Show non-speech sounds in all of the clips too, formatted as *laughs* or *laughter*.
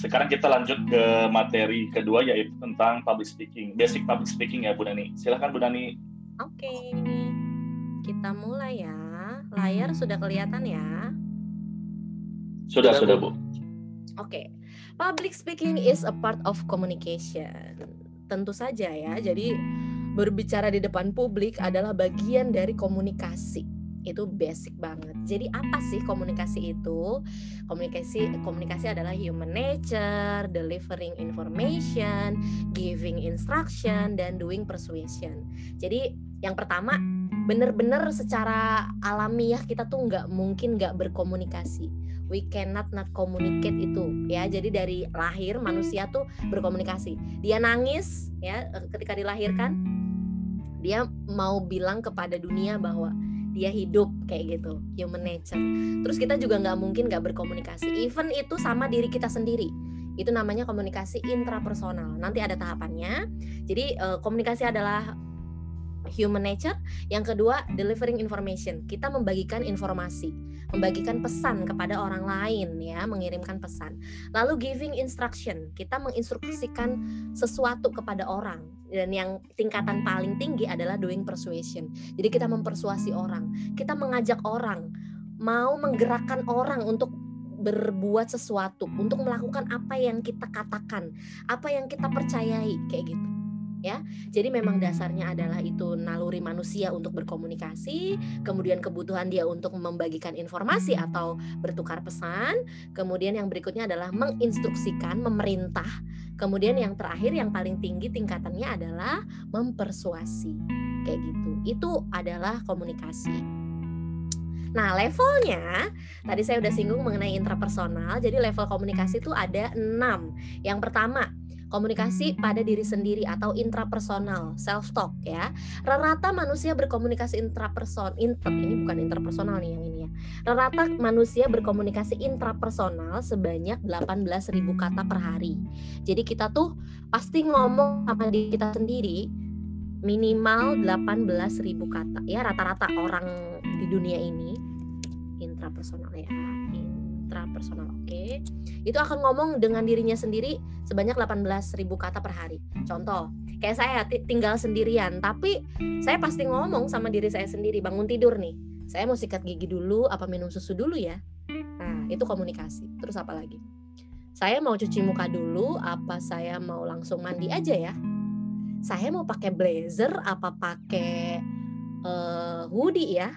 sekarang kita lanjut ke materi kedua yaitu tentang public speaking, basic public speaking ya Bu Dani. Silahkan Bu Dani. Oke, kita mulai ya. Layar sudah kelihatan ya? Sudah, sudah, Bu. Oke, public speaking is a part of communication. Tentu saja ya. Jadi berbicara di depan publik adalah bagian dari komunikasi itu basic banget. Jadi apa sih komunikasi itu? Komunikasi komunikasi adalah human nature, delivering information, giving instruction dan doing persuasion. Jadi yang pertama benar-benar secara alamiah kita tuh nggak mungkin nggak berkomunikasi. We cannot not communicate itu ya. Jadi dari lahir manusia tuh berkomunikasi. Dia nangis ya ketika dilahirkan dia mau bilang kepada dunia bahwa dia hidup kayak gitu human nature. Terus kita juga nggak mungkin nggak berkomunikasi even itu sama diri kita sendiri. Itu namanya komunikasi intrapersonal. Nanti ada tahapannya. Jadi uh, komunikasi adalah human nature. Yang kedua delivering information. Kita membagikan informasi membagikan pesan kepada orang lain ya mengirimkan pesan. Lalu giving instruction. Kita menginstruksikan sesuatu kepada orang dan yang tingkatan paling tinggi adalah doing persuasion. Jadi kita mempersuasi orang, kita mengajak orang, mau menggerakkan orang untuk berbuat sesuatu, untuk melakukan apa yang kita katakan, apa yang kita percayai. Kayak gitu. Ya, jadi memang dasarnya adalah itu naluri manusia untuk berkomunikasi, kemudian kebutuhan dia untuk membagikan informasi atau bertukar pesan, kemudian yang berikutnya adalah menginstruksikan, memerintah, Kemudian yang terakhir yang paling tinggi tingkatannya adalah mempersuasi. Kayak gitu. Itu adalah komunikasi. Nah, levelnya tadi saya udah singgung mengenai intrapersonal. Jadi level komunikasi itu ada enam. Yang pertama, komunikasi pada diri sendiri atau intrapersonal, self talk ya. Rata-rata manusia berkomunikasi intrapersonal, inter, ini bukan interpersonal nih yang ini ya. Rata-rata manusia berkomunikasi intrapersonal sebanyak 18.000 kata per hari. Jadi kita tuh pasti ngomong sama diri kita sendiri minimal 18.000 kata ya rata-rata orang di dunia ini intrapersonal ya intrapersonal oke? Okay. itu akan ngomong dengan dirinya sendiri sebanyak 18.000 kata per hari. Contoh kayak saya tinggal sendirian tapi saya pasti ngomong sama diri saya sendiri bangun tidur nih. Saya mau sikat gigi dulu apa minum susu dulu ya? Nah itu komunikasi. Terus apa lagi? Saya mau cuci muka dulu apa saya mau langsung mandi aja ya? Saya mau pakai blazer apa pakai uh, hoodie ya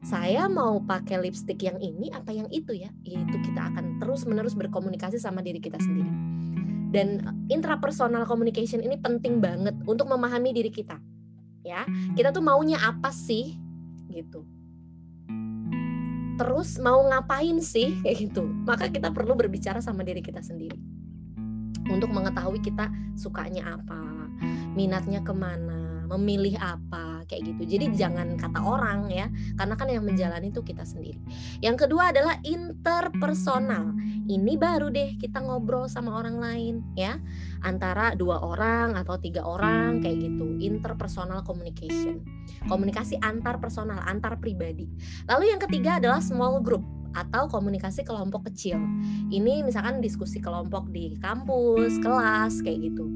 saya mau pakai lipstick yang ini apa yang itu ya? Itu kita akan terus menerus berkomunikasi sama diri kita sendiri. Dan intrapersonal communication ini penting banget untuk memahami diri kita ya. Kita tuh maunya apa sih? Gitu. Terus mau ngapain sih? *laughs* Kayak gitu. Maka kita perlu berbicara sama diri kita sendiri. Untuk mengetahui kita sukanya apa minatnya ke mana memilih apa kayak gitu. Jadi jangan kata orang ya, karena kan yang menjalani itu kita sendiri. Yang kedua adalah interpersonal. Ini baru deh kita ngobrol sama orang lain ya, antara dua orang atau tiga orang kayak gitu. Interpersonal communication, komunikasi antar personal, antar pribadi. Lalu yang ketiga adalah small group atau komunikasi kelompok kecil. Ini misalkan diskusi kelompok di kampus, kelas kayak gitu.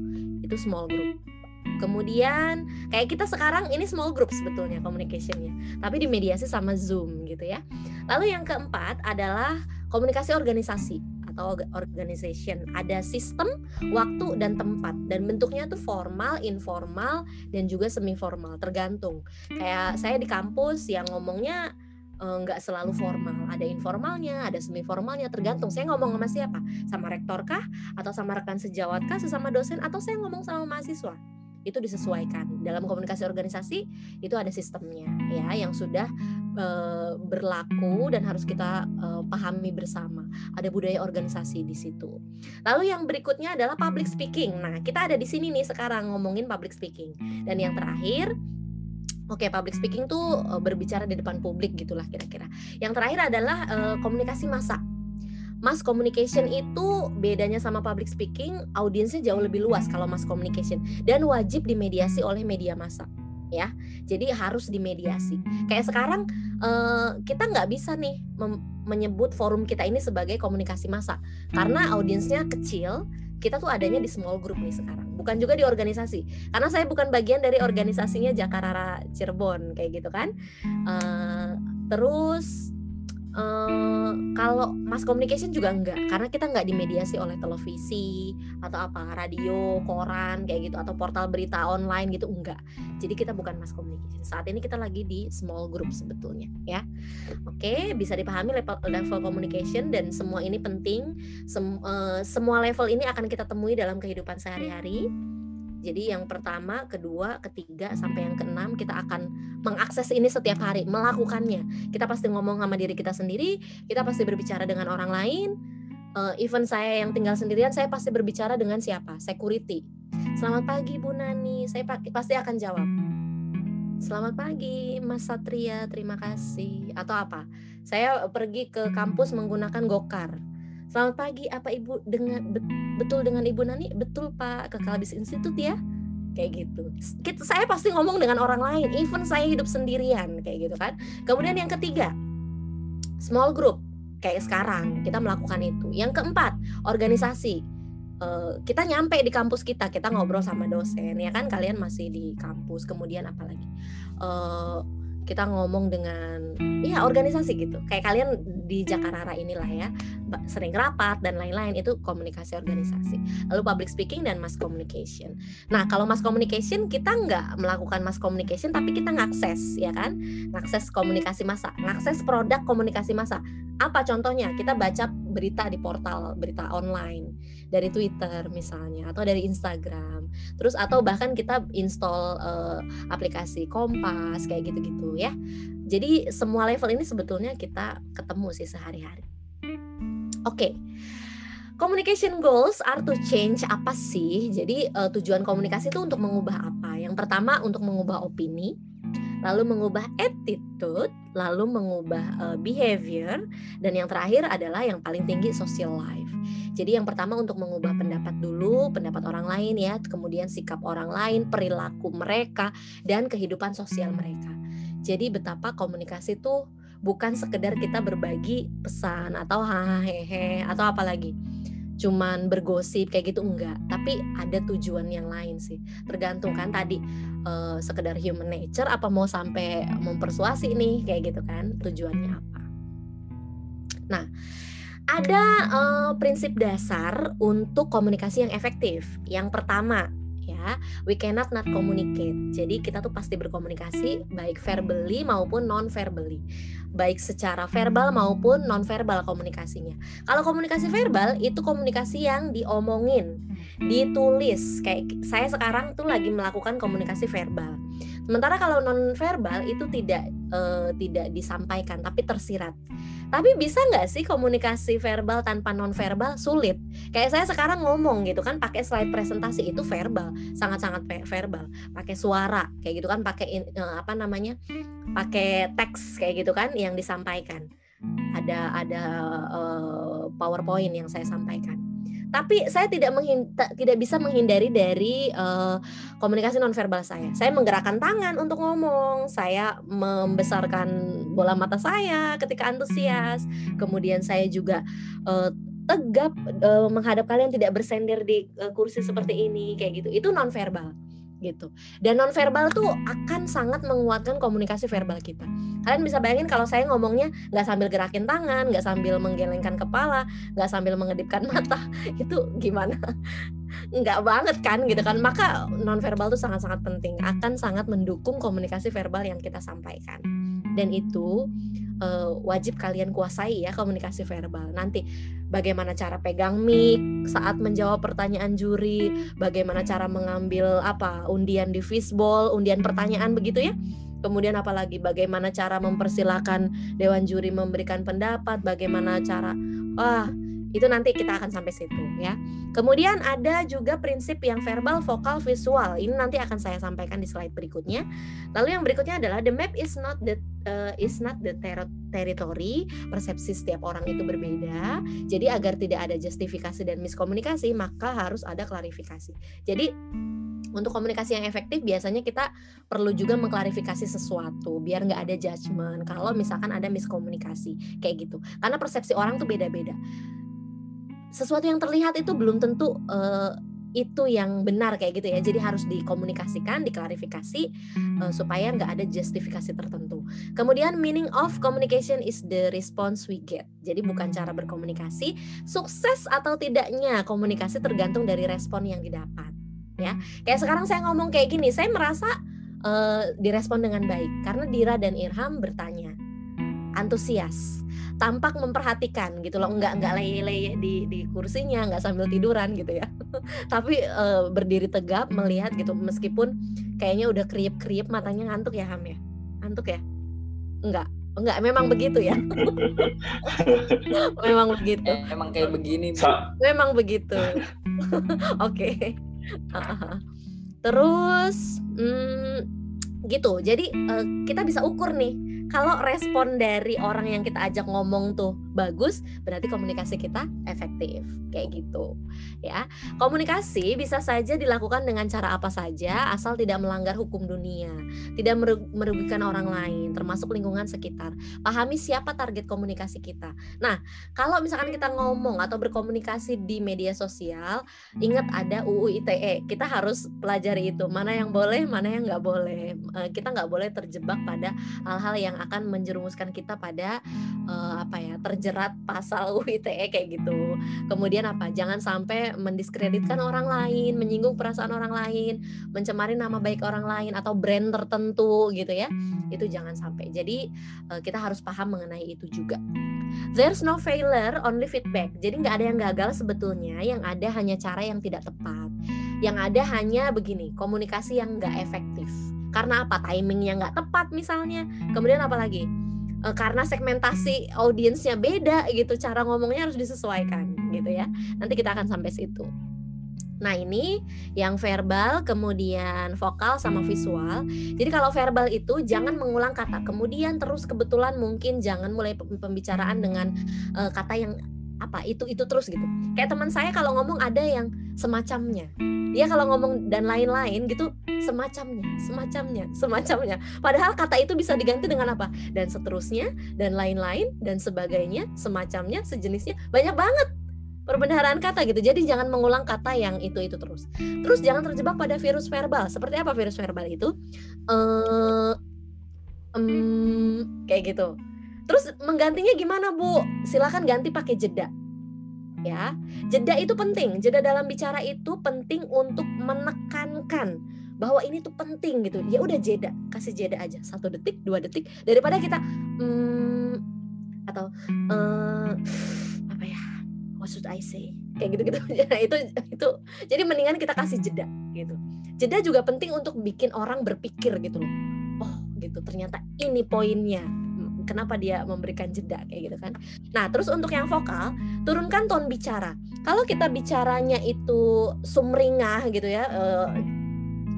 Itu small group. Kemudian kayak kita sekarang ini small group sebetulnya communicationnya, tapi dimediasi sama Zoom gitu ya. Lalu yang keempat adalah komunikasi organisasi atau organization. Ada sistem, waktu dan tempat. Dan bentuknya tuh formal, informal dan juga semi formal tergantung. Kayak saya di kampus yang ngomongnya eh, nggak selalu formal, ada informalnya, ada semi formalnya, tergantung. Saya ngomong sama siapa, sama rektor kah, atau sama rekan sejawat kah, sesama dosen, atau saya ngomong sama mahasiswa itu disesuaikan. Dalam komunikasi organisasi itu ada sistemnya ya yang sudah e, berlaku dan harus kita e, pahami bersama. Ada budaya organisasi di situ. Lalu yang berikutnya adalah public speaking. Nah kita ada di sini nih sekarang ngomongin public speaking. Dan yang terakhir Oke, okay, public speaking tuh berbicara di depan publik gitulah kira-kira. Yang terakhir adalah uh, komunikasi massa mass communication itu bedanya sama public speaking audiensnya jauh lebih luas kalau mass communication. Dan wajib dimediasi oleh media massa ya. Jadi harus dimediasi. Kayak sekarang uh, kita nggak bisa nih menyebut forum kita ini sebagai komunikasi massa. Karena audiensnya kecil kita tuh adanya di small group nih sekarang. Bukan juga di organisasi. Karena saya bukan bagian dari organisasinya Jakarta Cirebon kayak gitu kan. Uh, terus uh, kalau mass communication juga enggak karena kita enggak dimediasi oleh televisi atau apa radio koran kayak gitu atau portal berita online gitu enggak. Jadi kita bukan mass communication. Saat ini kita lagi di small group sebetulnya ya. Oke bisa dipahami level level communication dan semua ini penting. Sem, uh, semua level ini akan kita temui dalam kehidupan sehari-hari jadi yang pertama, kedua, ketiga sampai yang keenam kita akan mengakses ini setiap hari, melakukannya. Kita pasti ngomong sama diri kita sendiri, kita pasti berbicara dengan orang lain. Uh, even saya yang tinggal sendirian, saya pasti berbicara dengan siapa? Security. Selamat pagi Bu Nani, saya pasti akan jawab. Selamat pagi Mas Satria, terima kasih. Atau apa? Saya pergi ke kampus menggunakan gokar Selamat pagi, apa Ibu dengan betul dengan Ibu Nani? Betul Pak, ke Kalbis Institute ya? Kayak gitu. Kita, saya pasti ngomong dengan orang lain, even saya hidup sendirian kayak gitu kan. Kemudian yang ketiga, small group kayak sekarang kita melakukan itu. Yang keempat, organisasi. Uh, kita nyampe di kampus kita, kita ngobrol sama dosen ya kan kalian masih di kampus. Kemudian apalagi? Uh, kita ngomong dengan ya organisasi gitu. Kayak kalian di Jakarta inilah ya sering rapat dan lain-lain itu komunikasi organisasi. Lalu public speaking dan mass communication. Nah kalau mass communication kita nggak melakukan mass communication tapi kita ngakses ya kan? Ngakses komunikasi massa ngakses produk komunikasi massa. Apa contohnya? Kita baca berita di portal berita online dari Twitter misalnya atau dari Instagram terus atau bahkan kita install uh, aplikasi Kompas kayak gitu-gitu ya jadi semua level ini sebetulnya kita ketemu sih sehari-hari oke okay. Communication goals are to change apa sih? Jadi uh, tujuan komunikasi itu untuk mengubah apa? Yang pertama untuk mengubah opini, lalu mengubah attitude, lalu mengubah uh, behavior, dan yang terakhir adalah yang paling tinggi social life. Jadi yang pertama untuk mengubah pendapat dulu, pendapat orang lain ya, kemudian sikap orang lain, perilaku mereka dan kehidupan sosial mereka. Jadi betapa komunikasi itu bukan sekedar kita berbagi pesan atau hahaha atau apa lagi cuman bergosip kayak gitu enggak. Tapi ada tujuan yang lain sih. Tergantung kan tadi uh, sekedar human nature apa mau sampai mempersuasi nih kayak gitu kan. Tujuannya apa? Nah ada uh, prinsip dasar untuk komunikasi yang efektif. Yang pertama, ya, we cannot not communicate. Jadi kita tuh pasti berkomunikasi baik verbally maupun non verbally. Baik secara verbal maupun non verbal komunikasinya. Kalau komunikasi verbal itu komunikasi yang diomongin, ditulis. Kayak saya sekarang tuh lagi melakukan komunikasi verbal. Sementara kalau non verbal itu tidak uh, tidak disampaikan tapi tersirat. Tapi bisa nggak sih komunikasi verbal tanpa non verbal sulit? Kayak saya sekarang ngomong gitu kan pakai slide presentasi itu verbal, sangat-sangat verbal. Pakai suara kayak gitu kan, pakai uh, apa namanya? Pakai teks kayak gitu kan yang disampaikan. Ada ada uh, PowerPoint yang saya sampaikan tapi saya tidak tidak bisa menghindari dari uh, komunikasi nonverbal saya. Saya menggerakkan tangan untuk ngomong, saya membesarkan bola mata saya ketika antusias. Kemudian saya juga uh, tegap uh, menghadap kalian tidak bersender di uh, kursi seperti ini kayak gitu. Itu nonverbal gitu. Dan nonverbal tuh akan sangat menguatkan komunikasi verbal kita. Kalian bisa bayangin kalau saya ngomongnya nggak sambil gerakin tangan, nggak sambil menggelengkan kepala, nggak sambil mengedipkan mata, *laughs* itu gimana? *laughs* Nggak banget kan gitu kan. Maka nonverbal tuh sangat-sangat penting, akan sangat mendukung komunikasi verbal yang kita sampaikan. Dan itu uh, wajib kalian kuasai ya komunikasi verbal. Nanti bagaimana cara pegang mic saat menjawab pertanyaan juri, bagaimana cara mengambil apa undian di fishbowl, undian pertanyaan begitu ya. Kemudian apalagi bagaimana cara mempersilahkan dewan juri memberikan pendapat, bagaimana cara wah itu nanti kita akan sampai situ ya. Kemudian ada juga prinsip yang verbal, vokal, visual. Ini nanti akan saya sampaikan di slide berikutnya. Lalu yang berikutnya adalah the map is not the uh, is not the ter territory. Persepsi setiap orang itu berbeda. Jadi agar tidak ada justifikasi dan miskomunikasi, maka harus ada klarifikasi. Jadi untuk komunikasi yang efektif biasanya kita perlu juga mengklarifikasi sesuatu biar nggak ada judgement kalau misalkan ada miskomunikasi kayak gitu karena persepsi orang tuh beda-beda sesuatu yang terlihat itu belum tentu uh, itu yang benar kayak gitu ya. Jadi harus dikomunikasikan diklarifikasi uh, supaya nggak ada justifikasi tertentu. Kemudian meaning of communication is the response we get. Jadi bukan cara berkomunikasi sukses atau tidaknya komunikasi tergantung dari respon yang didapat ya. Kayak sekarang saya ngomong kayak gini saya merasa uh, direspon dengan baik karena Dira dan Irham bertanya antusias tampak memperhatikan gitu loh. Nggak nggak leye-leye di di kursinya nggak sambil tiduran gitu ya. *laughs* Tapi uh, berdiri tegap melihat gitu meskipun kayaknya udah kriip-kriip matanya ngantuk ya Ham ya? Ngantuk ya? Enggak enggak memang begitu ya? *laughs* Memang begitu. Memang kayak begini memang begitu. *laughs* Oke. Okay. Terus hmm, gitu. Jadi uh, kita bisa ukur nih kalau respon dari orang yang kita ajak ngomong tuh bagus, berarti komunikasi kita efektif. Kayak gitu. Ya. Komunikasi bisa saja dilakukan dengan cara apa saja asal tidak melanggar hukum dunia, tidak merugikan orang lain, termasuk lingkungan sekitar. Pahami siapa target komunikasi kita. Nah, kalau misalkan kita ngomong atau berkomunikasi di media sosial, ingat ada UU ITE. Kita harus pelajari itu, mana yang boleh, mana yang nggak boleh. Eh, kita nggak boleh terjebak pada hal-hal yang akan menjerumuskan kita pada uh, apa ya terjerat pasal *laughs* UU ITE kayak gitu. Kemudian apa? Jangan sampai mendiskreditkan orang lain, menyinggung perasaan orang lain, mencemari nama baik orang lain atau brand tertentu gitu ya. Itu jangan sampai. Jadi uh, kita harus paham mengenai itu juga. There's no failure, only feedback. Jadi nggak ada yang gagal sebetulnya, yang ada hanya cara yang tidak tepat. Yang ada hanya begini, komunikasi yang nggak efektif. Karena apa? Timingnya nggak tepat misalnya. Kemudian apa lagi? E, karena segmentasi audiensnya beda gitu, cara ngomongnya harus disesuaikan gitu ya. Nanti kita akan sampai situ. Nah ini yang verbal, kemudian vokal sama visual. Jadi kalau verbal itu jangan mengulang kata, kemudian terus kebetulan mungkin jangan mulai pembicaraan dengan uh, kata yang apa itu itu terus gitu. Kayak teman saya kalau ngomong ada yang semacamnya. Dia kalau ngomong dan lain-lain gitu semacamnya, semacamnya, semacamnya. Padahal kata itu bisa diganti dengan apa? Dan seterusnya dan lain-lain dan sebagainya, semacamnya, sejenisnya. Banyak banget perbendaharaan kata gitu. Jadi jangan mengulang kata yang itu-itu terus. Terus jangan terjebak pada virus verbal. Seperti apa virus verbal itu? Um, kayak gitu Terus menggantinya gimana Bu? Silahkan ganti pakai jeda. Ya, jeda itu penting. Jeda dalam bicara itu penting untuk menekankan bahwa ini tuh penting gitu. Ya udah jeda, kasih jeda aja satu detik, dua detik daripada kita hmm, atau uh, apa ya? What should I say? Kayak gitu-gitu. Ya, *laughs* itu itu jadi mendingan kita kasih jeda gitu. Jeda juga penting untuk bikin orang berpikir gitu loh. Oh, gitu. Ternyata ini poinnya kenapa dia memberikan jeda kayak gitu kan. Nah, terus untuk yang vokal, turunkan tone bicara. Kalau kita bicaranya itu sumringah gitu ya, eh,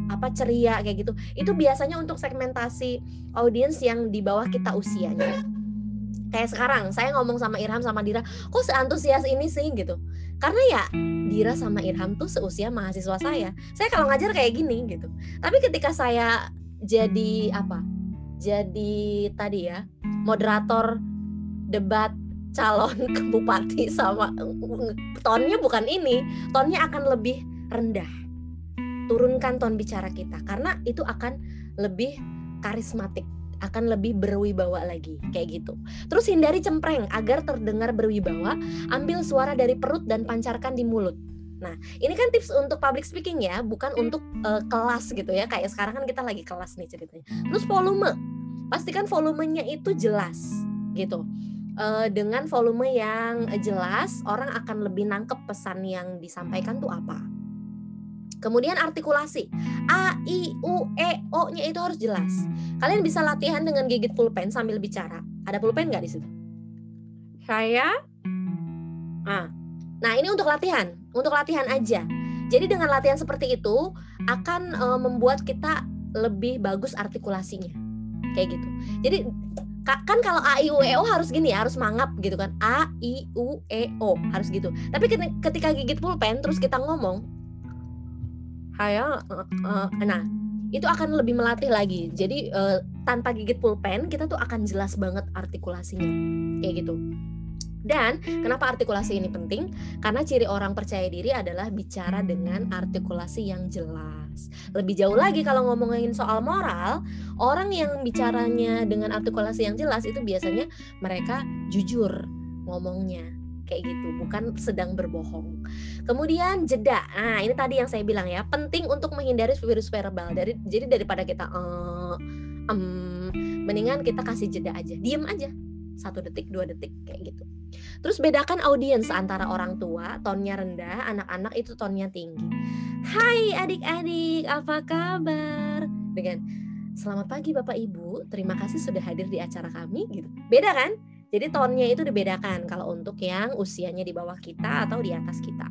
apa ceria kayak gitu, itu biasanya untuk segmentasi audiens yang di bawah kita usianya. Kayak sekarang, saya ngomong sama Irham sama Dira, kok seantusias ini sih gitu. Karena ya Dira sama Irham tuh seusia mahasiswa saya. Saya kalau ngajar kayak gini gitu. Tapi ketika saya jadi apa? Jadi tadi ya moderator debat calon ke *laughs* bupati sama tonnya bukan ini, tonnya akan lebih rendah. Turunkan ton bicara kita karena itu akan lebih karismatik, akan lebih berwibawa lagi kayak gitu. Terus hindari cempreng agar terdengar berwibawa, ambil suara dari perut dan pancarkan di mulut. Nah, ini kan tips untuk public speaking ya, bukan untuk uh, kelas gitu ya. Kayak sekarang kan kita lagi kelas nih ceritanya. Terus volume pastikan volumenya itu jelas gitu uh, dengan volume yang jelas orang akan lebih nangkep pesan yang disampaikan tuh apa Kemudian artikulasi A, I, U, E, O-nya itu harus jelas. Kalian bisa latihan dengan gigit pulpen sambil bicara. Ada pulpen nggak di situ? Saya. Nah, nah ini untuk latihan, untuk latihan aja. Jadi dengan latihan seperti itu akan uh, membuat kita lebih bagus artikulasinya kayak gitu jadi kan kalau a i u e o harus gini ya, harus mangap gitu kan a i u e o harus gitu tapi ketika gigit pulpen terus kita ngomong Haya, uh, uh, nah itu akan lebih melatih lagi. Jadi uh, tanpa gigit pulpen kita tuh akan jelas banget artikulasinya kayak gitu. Dan kenapa artikulasi ini penting? Karena ciri orang percaya diri adalah bicara dengan artikulasi yang jelas. Lebih jauh lagi kalau ngomongin soal moral, orang yang bicaranya dengan artikulasi yang jelas itu biasanya mereka jujur ngomongnya kayak gitu, bukan sedang berbohong. Kemudian jeda. Nah, ini tadi yang saya bilang ya, penting untuk menghindari virus verbal. Dari jadi daripada kita uh, um, mendingan kita kasih jeda aja, diem aja. Satu detik, dua detik kayak gitu. Terus bedakan audiens antara orang tua, tonnya rendah, anak-anak itu tonnya tinggi. Hai adik-adik, apa kabar? Dengan Selamat pagi Bapak Ibu, terima kasih sudah hadir di acara kami gitu. Beda kan? Jadi tonnya itu dibedakan kalau untuk yang usianya di bawah kita atau di atas kita.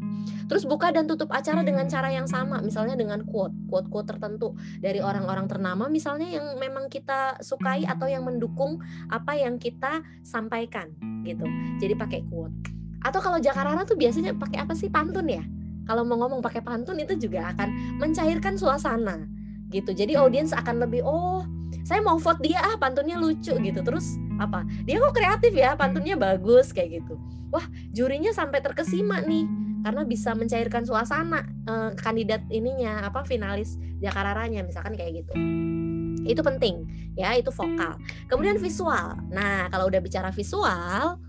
Terus buka dan tutup acara dengan cara yang sama, misalnya dengan quote, quote-quote tertentu dari orang-orang ternama misalnya yang memang kita sukai atau yang mendukung apa yang kita sampaikan gitu. Jadi pakai quote. Atau kalau Jakarta tuh biasanya pakai apa sih pantun ya? Kalau mau ngomong pakai pantun itu juga akan mencairkan suasana gitu jadi audiens akan lebih oh saya mau vote dia ah pantunnya lucu gitu. Terus apa? Dia kok kreatif ya pantunnya bagus kayak gitu. Wah jurinya sampai terkesima nih karena bisa mencairkan suasana eh, kandidat ininya apa finalis Jakarta-nya misalkan kayak gitu. Itu penting ya itu vokal. Kemudian visual. Nah kalau udah bicara visual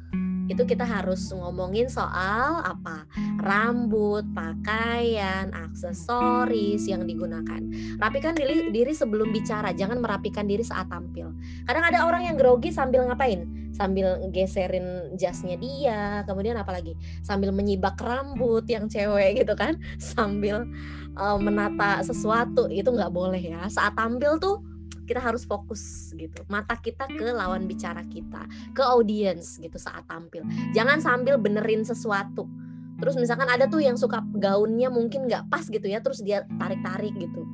itu kita harus ngomongin soal apa rambut, pakaian, aksesoris yang digunakan. Rapikan diri, diri sebelum bicara, jangan merapikan diri saat tampil. Kadang ada orang yang grogi sambil ngapain? Sambil geserin jasnya dia, kemudian apalagi sambil menyibak rambut yang cewek gitu kan, *laughs* sambil uh, menata sesuatu itu nggak boleh ya. Saat tampil tuh kita harus fokus gitu. Mata kita ke lawan bicara kita ke audiens gitu saat tampil. Jangan sambil benerin sesuatu. Terus misalkan ada tuh yang suka gaunnya mungkin nggak pas gitu ya terus dia tarik tarik gitu.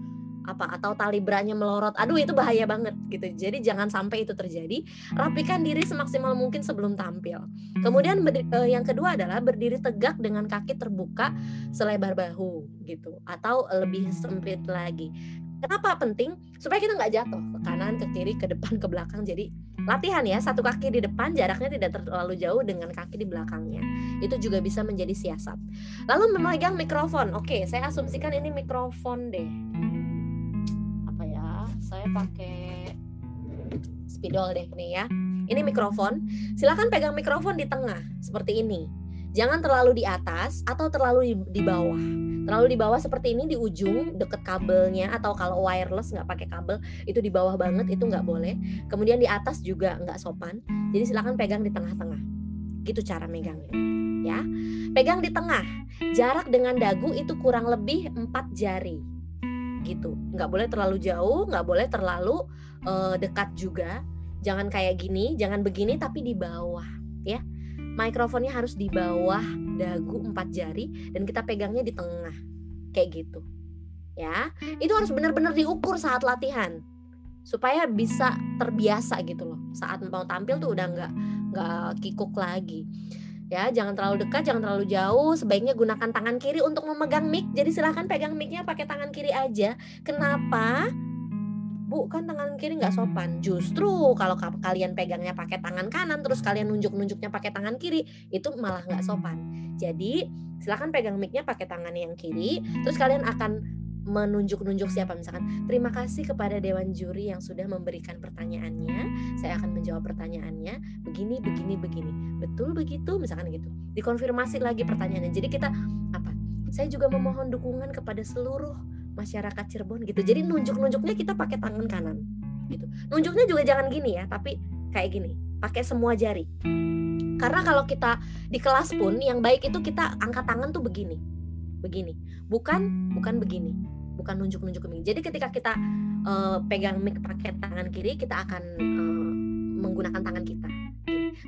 Apa atau tali branya melorot. Aduh itu bahaya banget gitu. Jadi jangan sampai itu terjadi. Rapikan diri semaksimal mungkin sebelum tampil. Kemudian eh, yang kedua adalah berdiri tegak dengan kaki terbuka selebar bahu gitu. Atau lebih sempit lagi Kenapa penting? Supaya kita nggak jatuh ke kanan, ke kiri, ke depan, ke belakang. Jadi latihan ya, satu kaki di depan jaraknya tidak terlalu jauh dengan kaki di belakangnya. Itu juga bisa menjadi siasat. Lalu memegang mikrofon. Oke, saya asumsikan ini mikrofon deh. Apa ya? Saya pakai spidol deh nih ya. Ini mikrofon. Silahkan pegang mikrofon di tengah seperti ini. Jangan terlalu di atas atau terlalu di bawah terlalu di bawah seperti ini di ujung deket kabelnya atau kalau wireless nggak pakai kabel itu di bawah banget itu nggak boleh. Kemudian di atas juga nggak sopan jadi silahkan pegang di tengah-tengah. Gitu cara megangnya ya. Pegang di tengah. Jarak dengan dagu itu kurang lebih empat jari. Gitu. Nggak boleh terlalu jauh nggak boleh terlalu uh, dekat juga. Jangan kayak gini jangan begini tapi di bawah ya mikrofonnya harus di bawah dagu empat jari dan kita pegangnya di tengah. Kayak gitu. Ya? Itu harus benar-benar diukur saat latihan. Supaya bisa terbiasa gitu loh. Saat mau tampil tuh udah nggak nggak kikuk lagi. Ya jangan terlalu dekat jangan terlalu jauh. Sebaiknya gunakan tangan kiri untuk memegang mic. Jadi silahkan pegang micnya pakai tangan kiri aja. Kenapa bu kan tangan kiri nggak sopan. Justru kalau kalian pegangnya pakai tangan kanan terus kalian nunjuk-nunjuknya pakai tangan kiri itu malah nggak sopan. Jadi silahkan pegang micnya pakai tangan yang kiri terus kalian akan menunjuk-nunjuk siapa misalkan. Terima kasih kepada dewan juri yang sudah memberikan pertanyaannya. Saya akan menjawab pertanyaannya begini begini begini. Betul begitu? Misalkan gitu. Dikonfirmasi lagi pertanyaannya. Jadi kita apa? Saya juga memohon dukungan kepada seluruh masyarakat Cirebon gitu. Jadi nunjuk-nunjuknya kita pakai tangan kanan gitu. Nunjuknya juga jangan gini ya, tapi kayak gini, pakai semua jari. Karena kalau kita di kelas pun yang baik itu kita angkat tangan tuh begini. Begini. Bukan bukan begini. Bukan nunjuk-nunjuk begini. Jadi ketika kita uh, pegang mic pakai tangan kiri, kita akan uh, menggunakan tangan kita.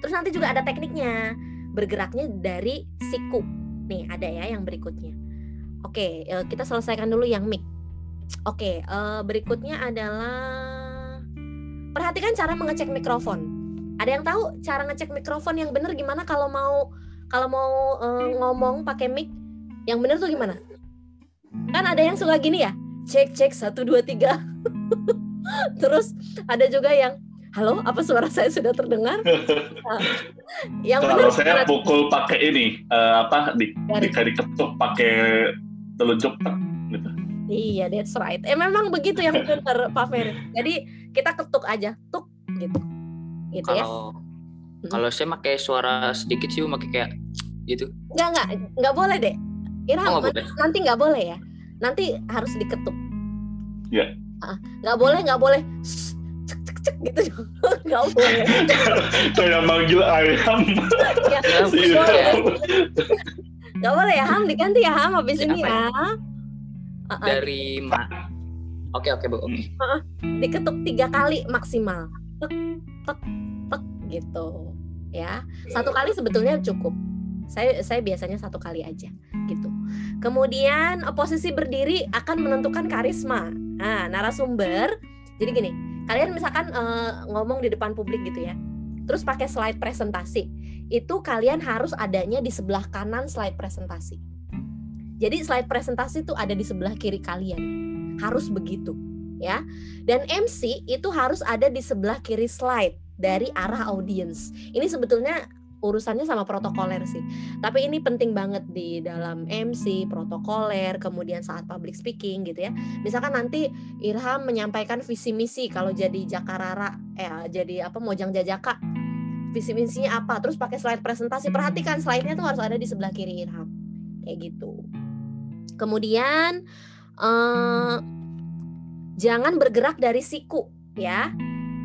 Terus nanti juga ada tekniknya. Bergeraknya dari siku. Nih, ada ya yang berikutnya Oke, uh, kita selesaikan dulu yang mic. Oke, uh, berikutnya adalah perhatikan cara mengecek mikrofon. Ada yang tahu cara ngecek mikrofon yang benar gimana kalau mau kalau mau uh, ngomong pakai mic? Yang benar tuh gimana? kan ada yang suka gini ya cek cek satu dua tiga *laughs* terus ada juga yang halo apa suara saya sudah terdengar nah, *laughs* yang kalau saya pukul pakai ini uh, apa di di diketuk pakai telunjuk gitu. Iya that's right. Eh memang begitu yang *laughs* benar Pak Ferry. Jadi kita ketuk aja tuk gitu. Gitu ya. kalau, ya kalau saya pakai suara sedikit sih pakai kayak gitu. Nggak nggak nggak boleh deh. Irham oh, nanti nggak boleh ya. Nanti harus diketuk. Ya. Nggak boleh nggak boleh. Cek cek cek gitu. *laughs* Nggak boleh. *laughs* Kayak manggil ayam. Ya, nggak boleh ya ham? Diganti ya ham habis ini ya, ya? dari ma oke oke bu. Diketuk tiga kali maksimal. Tek tek tek gitu. Ya satu kali sebetulnya cukup. Saya saya biasanya satu kali aja gitu. Kemudian posisi berdiri akan menentukan karisma. Nah narasumber jadi gini. Kalian misalkan uh, ngomong di depan publik gitu ya. Terus pakai slide presentasi itu kalian harus adanya di sebelah kanan slide presentasi jadi slide presentasi itu ada di sebelah kiri kalian harus begitu ya dan MC itu harus ada di sebelah kiri slide dari arah audiens ini sebetulnya urusannya sama protokoler sih. Tapi ini penting banget di dalam MC, protokoler, kemudian saat public speaking gitu ya. Misalkan nanti Irham menyampaikan visi misi kalau jadi Jakarara eh jadi apa Mojang Jajaka. Visi misinya apa? Terus pakai slide presentasi. Perhatikan slide-nya tuh harus ada di sebelah kiri Irham. Kayak gitu. Kemudian eh, jangan bergerak dari siku ya.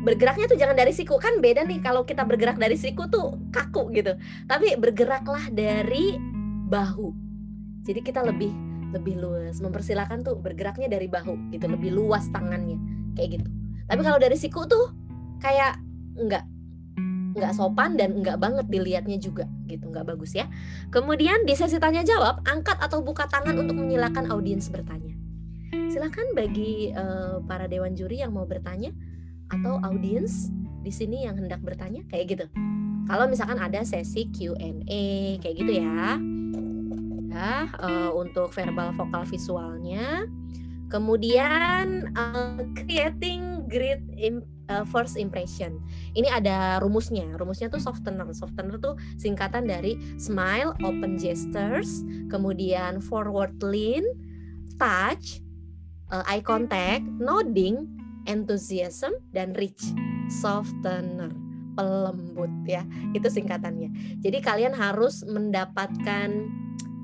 Bergeraknya tuh jangan dari siku. Kan beda nih kalau kita bergerak dari siku tuh kaku gitu. Tapi bergeraklah dari bahu. Jadi kita lebih lebih luas. Mempersilahkan tuh bergeraknya dari bahu gitu. Lebih luas tangannya. Kayak gitu. Tapi kalau dari siku tuh kayak enggak nggak sopan dan nggak banget dilihatnya juga gitu nggak bagus ya kemudian di sesi tanya jawab angkat atau buka tangan untuk menyilakan audiens bertanya silakan bagi uh, para dewan juri yang mau bertanya atau audiens di sini yang hendak bertanya kayak gitu. Kalau misalkan ada sesi Q&A kayak gitu ya. Ya, uh, untuk verbal vokal visualnya. Kemudian uh, creating great im uh, first impression. Ini ada rumusnya. Rumusnya tuh softener. Softener tuh singkatan dari smile, open gestures, kemudian forward lean, touch, uh, eye contact, nodding, enthusiasm dan rich softener pelembut ya itu singkatannya jadi kalian harus mendapatkan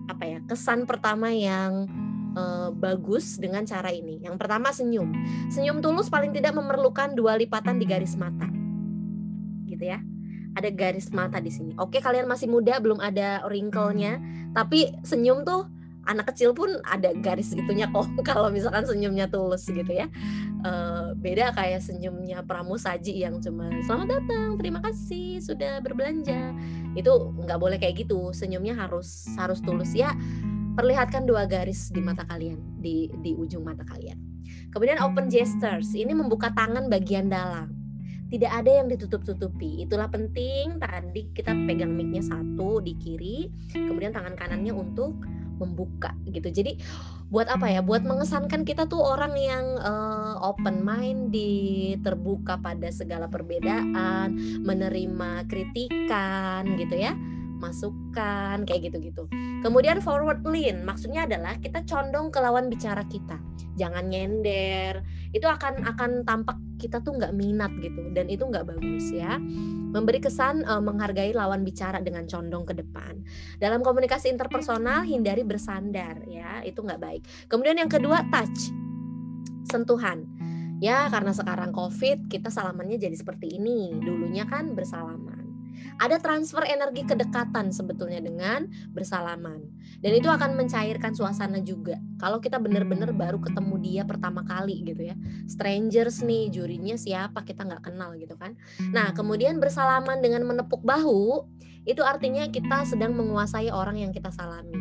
apa ya kesan pertama yang uh, bagus dengan cara ini. Yang pertama senyum. Senyum tulus paling tidak memerlukan dua lipatan di garis mata. Gitu ya. Ada garis mata di sini. Oke kalian masih muda belum ada wrinkle-nya. Tapi senyum tuh anak kecil pun ada garis gitunya kok. *laughs* Kalau misalkan senyumnya tulus gitu ya. Uh, beda kayak senyumnya pramusaji yang cuma selamat datang terima kasih sudah berbelanja. Itu nggak boleh kayak gitu. Senyumnya harus harus tulus. Ya perlihatkan dua garis di mata kalian di di ujung mata kalian kemudian open gestures ini membuka tangan bagian dalam tidak ada yang ditutup-tutupi. Itulah penting tadi kita pegang mic-nya satu di kiri, kemudian tangan kanannya untuk membuka gitu. Jadi buat apa ya? Buat mengesankan kita tuh orang yang uh, open mind, terbuka pada segala perbedaan, menerima kritikan gitu ya masukan kayak gitu-gitu. Kemudian forward lean maksudnya adalah kita condong ke lawan bicara kita. Jangan nyender. Itu akan akan tampak kita tuh nggak minat gitu dan itu nggak bagus ya. Memberi kesan uh, menghargai lawan bicara dengan condong ke depan. Dalam komunikasi interpersonal hindari bersandar ya. Itu nggak baik. Kemudian yang kedua touch. Sentuhan. Ya karena sekarang covid kita salamannya jadi seperti ini. Dulunya kan bersalaman ada transfer energi kedekatan sebetulnya dengan bersalaman. Dan itu akan mencairkan suasana juga. Kalau kita benar-benar baru ketemu dia pertama kali gitu ya. Strangers nih jurinya siapa kita nggak kenal gitu kan. Nah kemudian bersalaman dengan menepuk bahu itu artinya kita sedang menguasai orang yang kita salami.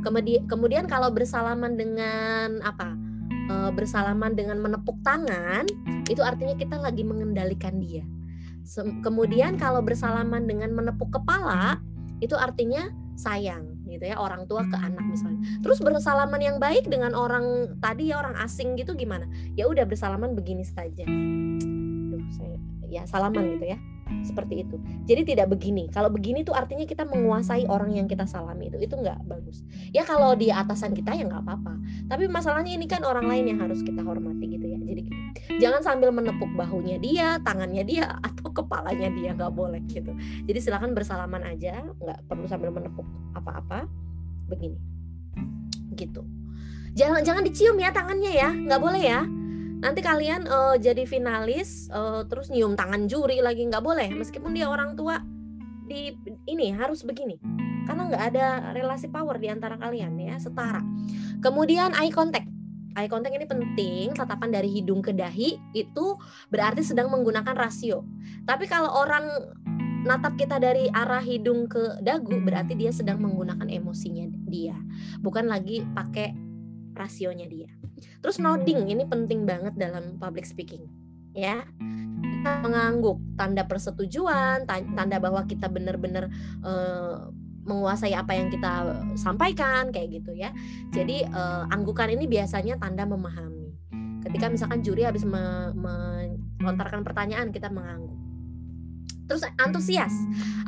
Kemudian kemudian kalau bersalaman dengan apa? E, bersalaman dengan menepuk tangan itu artinya kita lagi mengendalikan dia Kemudian kalau bersalaman dengan menepuk kepala itu artinya sayang gitu ya orang tua ke anak misalnya. Terus bersalaman yang baik dengan orang tadi ya orang asing gitu gimana? Ya udah bersalaman begini saja. Saya ya salaman gitu ya seperti itu. Jadi tidak begini. Kalau begini tuh artinya kita menguasai orang yang kita salami itu. Itu nggak bagus. Ya kalau di atasan kita ya nggak apa-apa. Tapi masalahnya ini kan orang lain yang harus kita hormati gitu ya. Jadi gini. Jangan sambil menepuk bahunya dia tangannya dia *laughs* atau kepalanya dia. Nggak boleh gitu. Jadi silakan bersalaman aja. Nggak perlu sambil menepuk apa-apa. Begini. Gitu. Jangan jangan dicium ya tangannya ya. Nggak boleh ya nanti kalian uh, jadi finalis uh, terus nyium tangan juri lagi nggak boleh. Meskipun dia orang tua di ini harus begini. Karena nggak ada relasi power di antara kalian ya setara. Kemudian eye contact. Eye contact ini penting tatapan dari hidung ke dahi itu berarti sedang menggunakan rasio. Tapi kalau orang natap kita dari arah hidung ke dagu berarti dia sedang menggunakan emosinya dia. Bukan lagi pakai rasionya dia Terus nodding ini penting banget dalam public speaking, ya. Kita mengangguk, tanda persetujuan, tanda bahwa kita benar-benar uh, menguasai apa yang kita sampaikan kayak gitu ya. Jadi uh, anggukan ini biasanya tanda memahami. Ketika misalkan juri habis melontarkan pertanyaan, kita mengangguk. Terus antusias,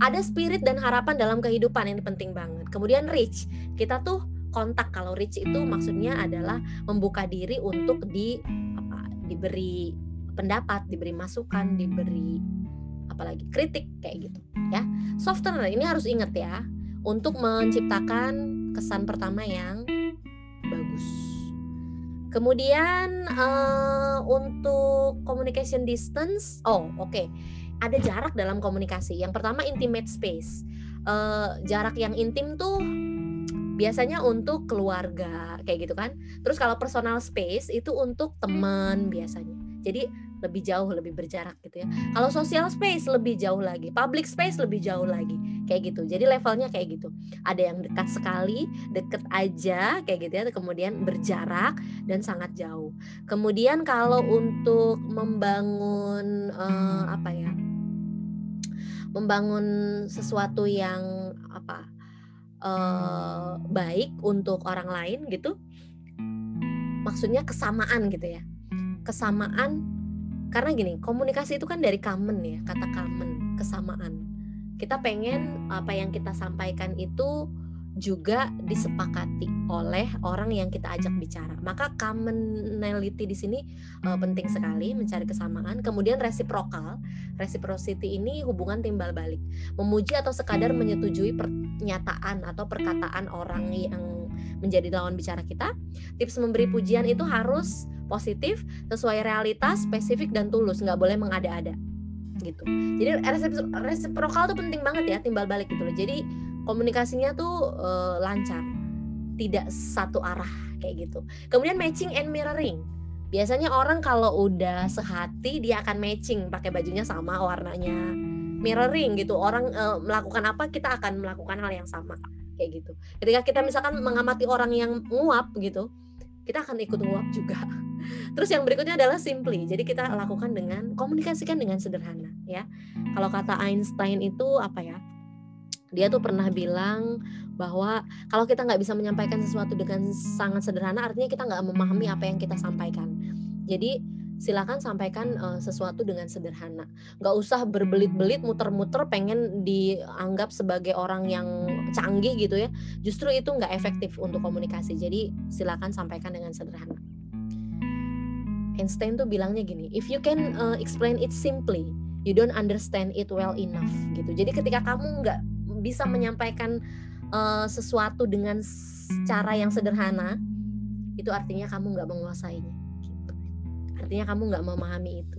ada spirit dan harapan dalam kehidupan ini penting banget. Kemudian rich, kita tuh kontak kalau rich itu maksudnya adalah membuka diri untuk di apa diberi pendapat, diberi masukan, diberi apalagi kritik kayak gitu ya. Softener ini harus ingat ya untuk menciptakan kesan pertama yang bagus. Kemudian uh, untuk communication distance, oh oke, okay. ada jarak dalam komunikasi. Yang pertama intimate space. Uh, jarak yang intim tuh biasanya untuk keluarga kayak gitu kan. Terus kalau personal space itu untuk teman biasanya. Jadi lebih jauh lebih berjarak gitu ya. Kalau social space lebih jauh lagi public space lebih jauh lagi kayak gitu. Jadi levelnya kayak gitu. Ada yang dekat sekali deket aja kayak gitu ya. Kemudian berjarak dan sangat jauh. Kemudian kalau untuk membangun uh, apa ya? Membangun sesuatu yang apa uh, baik untuk orang lain gitu maksudnya kesamaan gitu ya. Kesamaan karena gini komunikasi itu kan dari common ya kata common kesamaan. Kita pengen apa yang kita sampaikan itu juga disepakati oleh orang yang kita ajak bicara. Maka commonality di sini uh, penting sekali mencari kesamaan. Kemudian reciprocal, reciprocity ini hubungan timbal balik, memuji atau sekadar menyetujui pernyataan atau perkataan orang yang menjadi lawan bicara kita. Tips memberi pujian itu harus positif, sesuai realitas, spesifik dan tulus, nggak boleh mengada-ada gitu. Jadi reciprocal itu penting banget ya timbal balik gitu loh. Jadi komunikasinya tuh uh, lancar. Tidak satu arah kayak gitu. Kemudian matching and mirroring. Biasanya orang kalau udah sehati dia akan matching. Pakai bajunya sama warnanya. Mirroring gitu. Orang uh, melakukan apa kita akan melakukan hal yang sama. Kayak gitu. Ketika kita misalkan mengamati orang yang nguap gitu kita akan ikut nguap juga. *laughs* Terus yang berikutnya adalah simply. Jadi kita lakukan dengan komunikasikan dengan sederhana ya. Kalau kata Einstein itu apa ya dia tuh pernah bilang bahwa kalau kita nggak bisa menyampaikan sesuatu dengan sangat sederhana artinya kita nggak memahami apa yang kita sampaikan. Jadi silakan sampaikan uh, sesuatu dengan sederhana. Nggak usah berbelit-belit muter-muter pengen dianggap sebagai orang yang canggih gitu ya. Justru itu nggak efektif untuk komunikasi. Jadi silakan sampaikan dengan sederhana. Einstein tuh bilangnya gini if you can uh, explain it simply you don't understand it well enough gitu. Jadi ketika kamu nggak bisa menyampaikan uh, sesuatu dengan cara yang sederhana itu artinya kamu nggak menguasainya gitu. artinya kamu nggak memahami itu.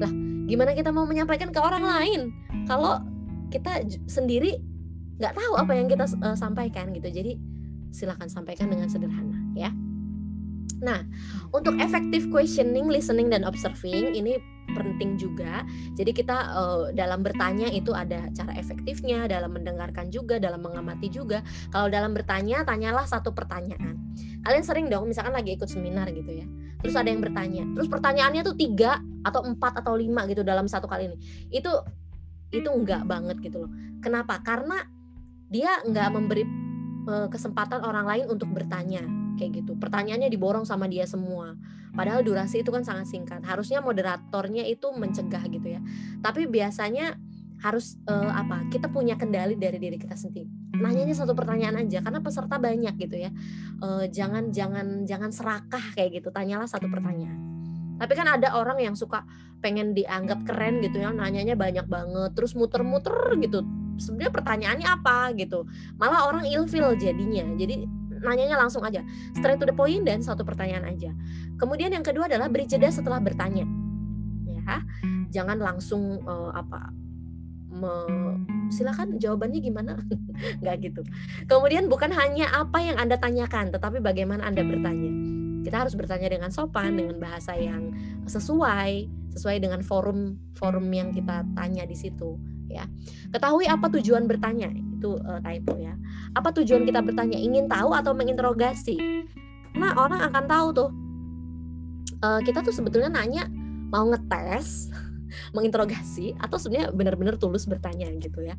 Lah gimana kita mau menyampaikan ke orang lain? Kalau kita sendiri nggak tahu apa yang kita uh, sampaikan gitu. Jadi silahkan sampaikan dengan sederhana ya Nah, untuk effective questioning, listening dan observing ini penting juga. Jadi kita uh, dalam bertanya itu ada cara efektifnya, dalam mendengarkan juga, dalam mengamati juga. Kalau dalam bertanya, tanyalah satu pertanyaan. Kalian sering dong, misalkan lagi ikut seminar gitu ya. Terus ada yang bertanya, terus pertanyaannya tuh tiga atau empat atau lima gitu dalam satu kali ini. Itu itu enggak banget gitu loh. Kenapa? Karena dia enggak memberi uh, kesempatan orang lain untuk bertanya kayak gitu. Pertanyaannya diborong sama dia semua. Padahal durasi itu kan sangat singkat. Harusnya moderatornya itu mencegah gitu ya. Tapi biasanya harus uh, apa kita punya kendali dari diri kita sendiri. Nanyanya satu pertanyaan aja karena peserta banyak gitu ya. Uh, jangan jangan jangan serakah kayak gitu. Tanyalah satu pertanyaan. Tapi kan ada orang yang suka pengen dianggap keren gitu ya. Nanyanya banyak banget. Terus muter-muter gitu. Sebenarnya pertanyaannya apa gitu. Malah orang ilfil jadinya. Jadi nanyanya langsung aja. Straight to the point dan satu pertanyaan aja. Kemudian yang kedua adalah beri jeda setelah bertanya. Ya jangan langsung uh, apa me, silakan jawabannya gimana? *laughs* Nggak gitu. Kemudian bukan hanya apa yang anda tanyakan tetapi bagaimana anda bertanya. Kita harus bertanya dengan sopan dengan bahasa yang sesuai sesuai dengan forum forum yang kita tanya di situ ya. Ketahui apa tujuan bertanya itu uh, typo ya. Apa tujuan kita bertanya? Ingin tahu atau menginterogasi? Karena orang akan tahu tuh. Uh, kita tuh sebetulnya nanya mau ngetes menginterogasi atau sebenarnya benar-benar tulus bertanya gitu ya.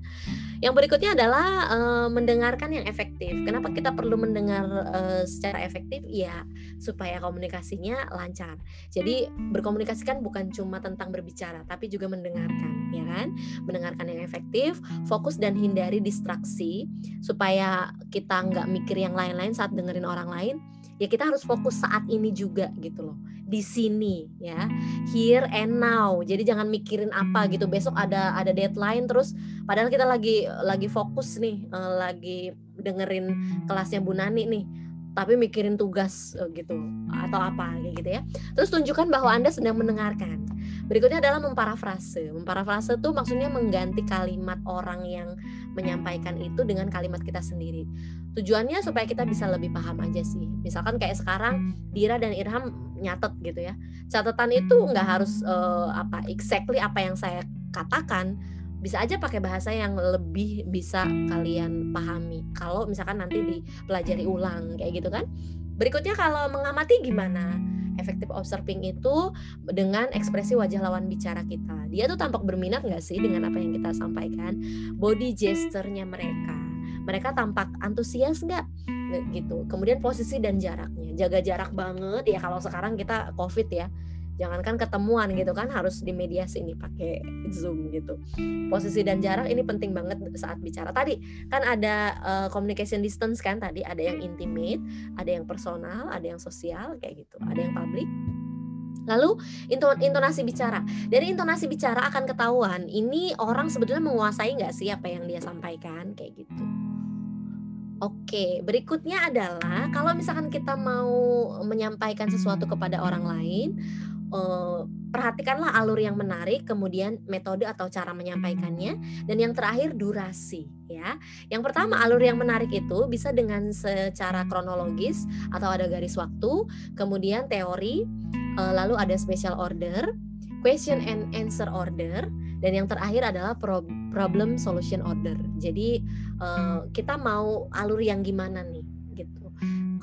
Yang berikutnya adalah uh, mendengarkan yang efektif. Kenapa kita perlu mendengar uh, secara efektif? Ya supaya komunikasinya lancar. Jadi berkomunikasi kan bukan cuma tentang berbicara, tapi juga mendengarkan, ya kan? Mendengarkan yang efektif, fokus dan hindari distraksi supaya kita nggak mikir yang lain-lain saat dengerin orang lain ya kita harus fokus saat ini juga gitu loh. Di sini ya. Here and now. Jadi jangan mikirin apa gitu. Besok ada ada deadline terus padahal kita lagi lagi fokus nih uh, lagi dengerin kelasnya Bu Nani nih. Tapi mikirin tugas uh, gitu atau apa gitu ya. Terus tunjukkan bahwa anda sedang mendengarkan. Berikutnya adalah memparafrase. Memparafrase itu maksudnya mengganti kalimat orang yang menyampaikan itu dengan kalimat kita sendiri. Tujuannya supaya kita bisa lebih paham aja sih. Misalkan kayak sekarang Dira dan Irham nyatet gitu ya. Catatan itu nggak harus uh, apa exactly apa yang saya katakan. Bisa aja pakai bahasa yang lebih bisa kalian pahami. Kalau misalkan nanti dipelajari ulang kayak gitu kan. Berikutnya kalau mengamati gimana efektif observing itu dengan ekspresi wajah lawan bicara kita. Dia tuh tampak berminat nggak sih dengan apa yang kita sampaikan? Body gesturnya mereka. Mereka tampak antusias nggak gitu. Kemudian posisi dan jaraknya. Jaga jarak banget. Ya kalau sekarang kita covid ya jangankan ketemuan gitu kan harus di mediasi ini pakai zoom gitu posisi dan jarak ini penting banget saat bicara tadi kan ada uh, communication distance kan tadi ada yang intimate ada yang personal ada yang sosial kayak gitu ada yang public Lalu intonasi bicara. Dari intonasi bicara akan ketahuan ini orang sebetulnya menguasai nggak sih apa yang dia sampaikan kayak gitu. Oke, berikutnya adalah kalau misalkan kita mau menyampaikan sesuatu kepada orang lain, eh, perhatikanlah alur yang menarik, kemudian metode atau cara menyampaikannya, dan yang terakhir durasi. Ya, yang pertama alur yang menarik itu bisa dengan secara kronologis atau ada garis waktu, kemudian teori, eh, lalu ada special order, question and answer order, dan yang terakhir adalah problem solution order. Jadi uh, kita mau alur yang gimana nih.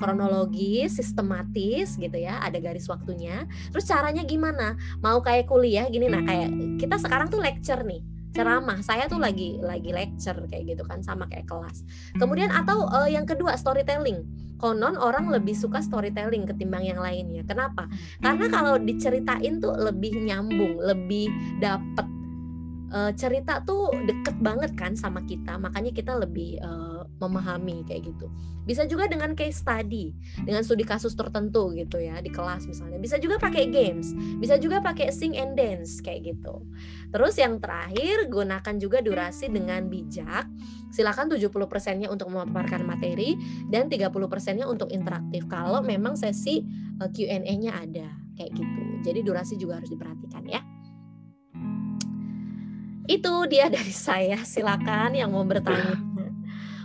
Kronologis, sistematis gitu ya, ada garis waktunya. Terus caranya gimana? Mau kayak kuliah gini nah kayak kita sekarang tuh lecture nih ceramah. Saya tuh lagi lagi lecture kayak gitu kan sama kayak kelas. Kemudian atau uh, yang kedua storytelling. Konon orang lebih suka storytelling ketimbang yang lainnya. Kenapa? Karena kalau diceritain tuh lebih nyambung lebih dapet uh, cerita tuh deket banget kan sama kita. Makanya kita lebih uh, memahami kayak gitu. Bisa juga dengan case study dengan studi kasus tertentu gitu ya di kelas misalnya. Bisa juga pakai games bisa juga pakai sing and dance kayak gitu. Terus yang terakhir gunakan juga durasi dengan bijak. Silakan 70 persennya untuk memaparkan materi dan 30 persennya untuk interaktif. Kalau memang sesi uh, Q&A-nya ada kayak gitu. Jadi durasi juga harus diperhatikan ya. Itu dia dari *laughs* saya. Silakan yang mau bertanya.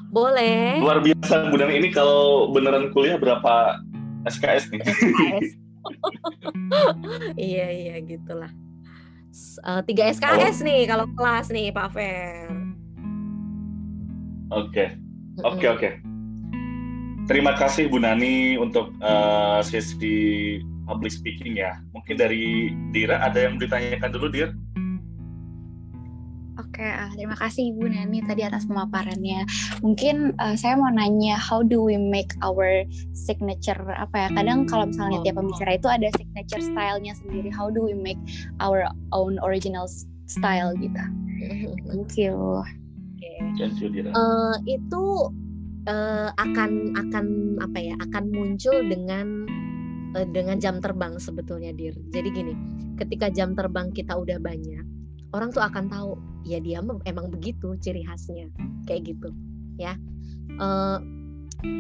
Boleh. Luar biasa Bunda ini kalau beneran kuliah berapa SKS nih? SKS. *laughs* iya iya gitulah. Uh, tiga SKS oh. nih kalau kelas nih Pak Fer. Oke, oke oke. Terima kasih Bu Nani untuk uh, sesi public speaking ya. Mungkin dari Dira ada yang ditanyakan dulu Dir? Oke, uh, terima kasih Ibu Nani tadi atas pemaparannya. Mungkin uh, saya mau nanya, how do we make our signature apa ya? Kadang kalau misalnya tiap pembicara itu ada signature stylenya sendiri. How do we make our own original style gitu? Thank you. Okay. Uh, itu uh, akan akan apa ya? Akan muncul dengan uh, dengan jam terbang sebetulnya dir. Jadi gini, ketika jam terbang kita udah banyak, orang tuh akan tahu ya dia emang begitu ciri khasnya kayak gitu ya. Uh,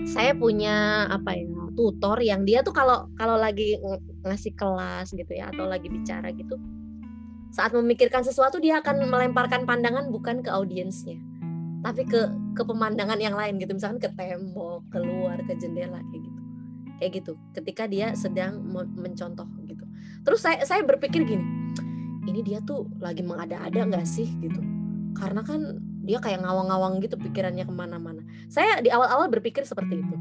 saya punya apa ya tutor yang dia tuh kalau kalau lagi ngasih kelas gitu ya atau lagi bicara gitu saat memikirkan sesuatu dia akan melemparkan pandangan bukan ke audiensnya tapi ke ke pemandangan yang lain gitu misalkan ke tembok keluar ke jendela kayak gitu kayak gitu ketika dia sedang mencontoh gitu terus saya saya berpikir gini ini dia tuh lagi mengada-ada nggak sih gitu. Karena kan dia kayak ngawang-ngawang gitu pikirannya ke mana-mana. Saya di awal-awal berpikir seperti itu.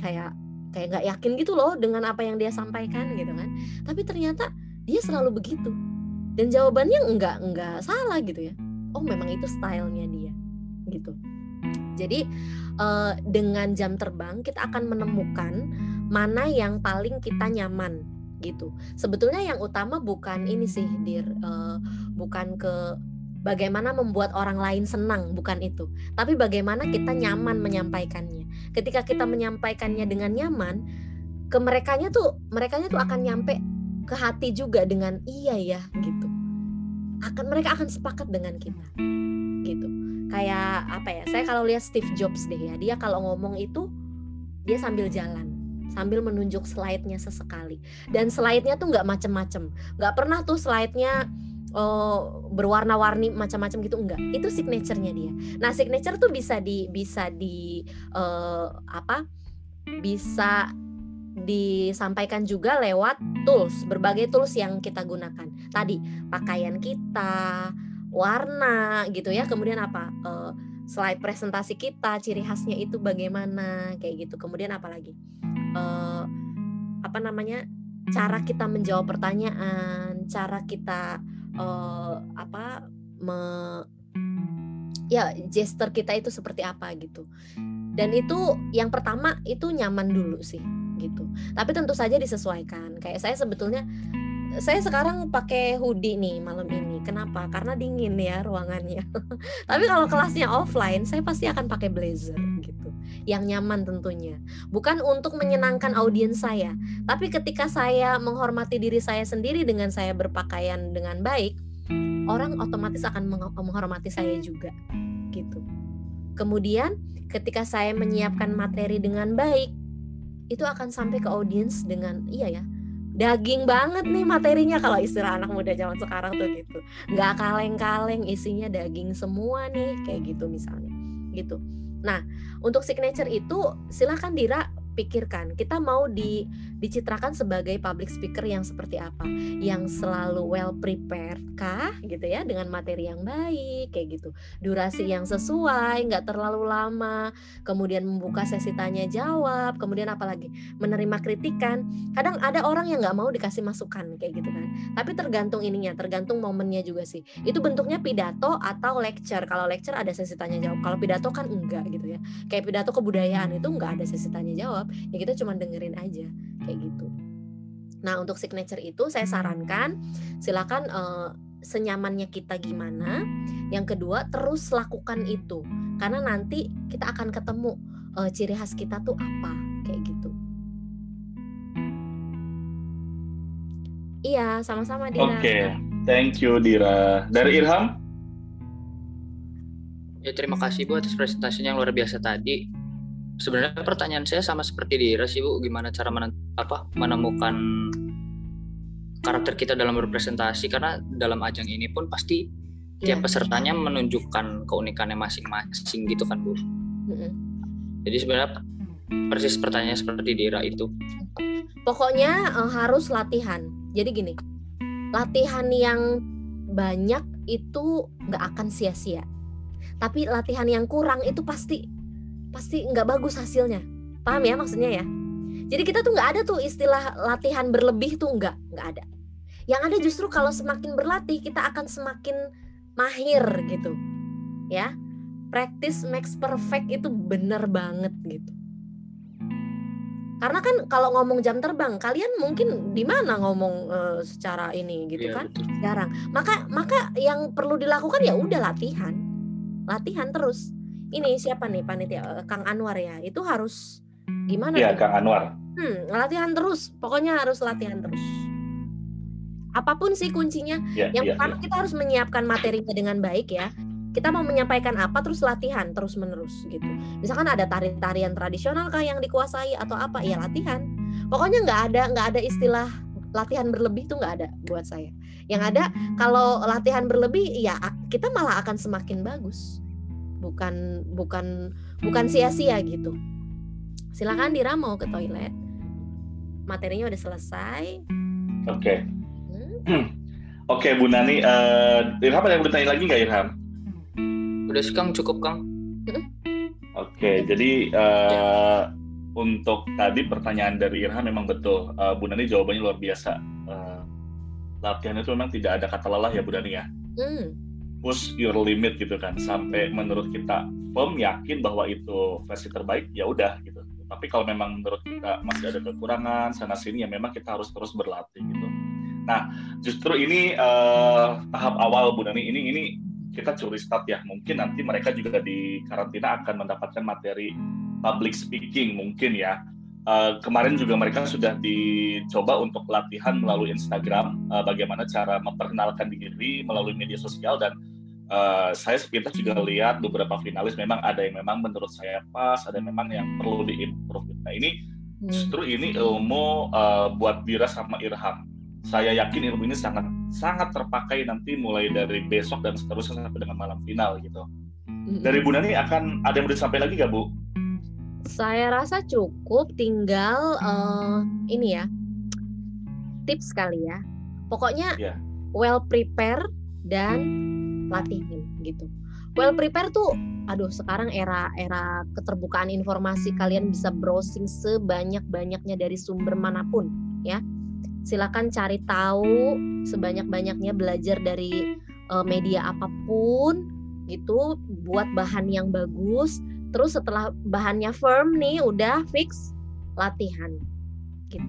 Kayak kayak nggak yakin gitu loh dengan apa yang dia sampaikan gitu kan. Tapi ternyata dia selalu begitu. Dan jawabannya nggak nggak salah gitu ya. Oh memang itu stylenya dia gitu. Jadi uh, dengan jam terbang kita akan menemukan mana yang paling kita nyaman gitu. Sebetulnya yang utama bukan ini sih, dir, uh, bukan ke bagaimana membuat orang lain senang, bukan itu. Tapi bagaimana kita nyaman menyampaikannya. Ketika kita menyampaikannya dengan nyaman, ke merekanya tuh, merekanya tuh akan nyampe ke hati juga dengan iya ya gitu. Akan mereka akan sepakat dengan kita, gitu. Kayak apa ya? Saya kalau lihat Steve Jobs deh ya, dia kalau ngomong itu dia sambil jalan sambil menunjuk slide-nya sesekali. Dan slide-nya tuh nggak macem-macem, nggak pernah tuh slide-nya uh, berwarna-warni macam-macam gitu enggak. Itu signaturenya dia. Nah signature tuh bisa di bisa di uh, apa? Bisa disampaikan juga lewat tools, berbagai tools yang kita gunakan. Tadi pakaian kita, warna gitu ya. Kemudian apa? Uh, slide presentasi kita, ciri khasnya itu bagaimana kayak gitu. Kemudian apa lagi? Uh, apa namanya cara kita menjawab pertanyaan, cara kita uh, apa me, ya gesture kita itu seperti apa gitu. Dan itu yang pertama itu nyaman dulu sih gitu. Tapi tentu saja disesuaikan. Kayak saya sebetulnya saya sekarang pakai hoodie nih malam ini. Kenapa? Karena dingin ya ruangannya. *laughs* Tapi kalau kelasnya offline, saya pasti akan pakai blazer gitu yang nyaman tentunya. Bukan untuk menyenangkan audiens saya, tapi ketika saya menghormati diri saya sendiri dengan saya berpakaian dengan baik, orang otomatis akan menghormati saya juga. Gitu. Kemudian ketika saya menyiapkan materi dengan baik, itu akan sampai ke audiens dengan iya ya, daging banget nih materinya kalau istilah anak muda zaman sekarang tuh gitu nggak kaleng-kaleng isinya daging semua nih kayak gitu misalnya gitu Nah, untuk signature itu silahkan Dira pikirkan. Kita mau di dicitrakan sebagai public speaker yang seperti apa? Yang selalu well prepared kah? Gitu ya dengan materi yang baik kayak gitu. Durasi yang sesuai nggak terlalu lama kemudian membuka sesi tanya jawab kemudian apalagi menerima kritikan. Kadang ada orang yang nggak mau dikasih masukan kayak gitu kan. Tapi tergantung ininya tergantung momennya juga sih. Itu bentuknya pidato atau lecture. Kalau lecture ada sesi tanya jawab. Kalau pidato kan enggak gitu ya. Kayak pidato kebudayaan itu enggak ada sesi tanya jawab jawab. Ya kita cuma dengerin aja kayak gitu. Nah untuk signature itu saya sarankan silakan uh, senyamannya kita gimana yang kedua terus lakukan itu karena nanti kita akan ketemu uh, ciri khas kita tuh apa kayak gitu. Iya sama-sama Dira. Oke okay. thank you Dira. Dari Irham? Ya terima kasih Bu atas presentasinya yang luar biasa tadi sebenarnya pertanyaan saya sama seperti di sih Bu, gimana cara men apa menemukan karakter kita dalam berpresentasi karena dalam ajang ini pun pasti yeah. tiap pesertanya menunjukkan keunikannya masing-masing gitu kan Bu. Mm-hmm. Jadi sebenarnya persis pertanyaannya seperti Dira itu. Pokoknya uh, harus latihan. Jadi gini, latihan yang banyak itu nggak akan sia-sia. Tapi latihan yang kurang itu pasti pasti nggak bagus hasilnya. Paham ya maksudnya ya? Jadi kita tuh nggak ada tuh istilah latihan berlebih tuh nggak nggak ada. Yang ada justru kalau semakin berlatih kita akan semakin mahir gitu. Ya? Practice makes perfect itu bener banget gitu. Karena kan kalau ngomong jam terbang kalian mungkin di mana ngomong uh, secara ini gitu ya, kan? betul. jarang. Maka maka yang perlu dilakukan ya udah latihan. Latihan terus ini siapa nih panitia uh, Kang Anwar ya itu harus gimana ya Kang Anwar. Hmm, latihan terus pokoknya harus latihan terus. Apa pun sih kuncinya ya, yang ya, pertama ya. kita harus menyiapkan materinya dengan baik ya. Kita mau menyampaikan apa terus latihan terus menerus gitu. Misalkan ada tari-tarian tradisional kah yang dikuasai atau apa ya latihan. Pokoknya nggak ada nggak ada istilah latihan berlebih tuh nggak ada buat saya. Yang ada kalau latihan berlebih ya kita malah akan semakin bagus bukan bukan bukan sia-sia gitu silakan Dira mau ke toilet materinya udah selesai oke okay. hmm. *clears throat* oke okay, Bu Nani uh, Irham ada yang bertanya lagi nggak Irham Udah sih Kang, cukup Kang. Oke, okay, jadi uh, untuk tadi pertanyaan dari Irham memang betul. Uh, Bu Nani jawabannya luar biasa. Uh, latihan itu memang tidak ada kata lelah ya Bu Nani ya. Mm. Push your limit gitu kan. Sampai menurut kita firm yakin bahwa itu versi terbaik ya udah gitu. Tapi kalau memang menurut kita masih ada kekurangan sana sini ya memang kita harus terus berlatih gitu. Nah, justru ini uh, tahap awal Bu Nani ini ini kita curi start ya mungkin nanti mereka juga di karantina akan mendapatkan materi public speaking mungkin ya uh, kemarin juga mereka sudah dicoba untuk latihan melalui Instagram uh, bagaimana cara memperkenalkan diri melalui media sosial dan uh, saya sepintas juga lihat beberapa finalis memang ada yang memang menurut saya pas ada yang memang yang perlu diimprove nah ini hmm. justru ini ilmu uh, buat Dira sama Irham saya yakin ilmu ini sangat sangat terpakai nanti mulai dari besok dan seterusnya sampai dengan malam final gitu. Dari Bu Nani akan ada yang mau disampaikan lagi nggak Bu? Saya rasa cukup, tinggal uh, ini ya tips kali ya. Pokoknya yeah. well prepare dan latihan gitu. Well prepare tuh, aduh sekarang era era keterbukaan informasi kalian bisa browsing sebanyak banyaknya dari sumber mana pun ya silakan cari tahu sebanyak-banyaknya belajar dari uh, media apa pun gitu buat bahan yang bagus terus setelah bahannya firm nih udah fix latihan gitu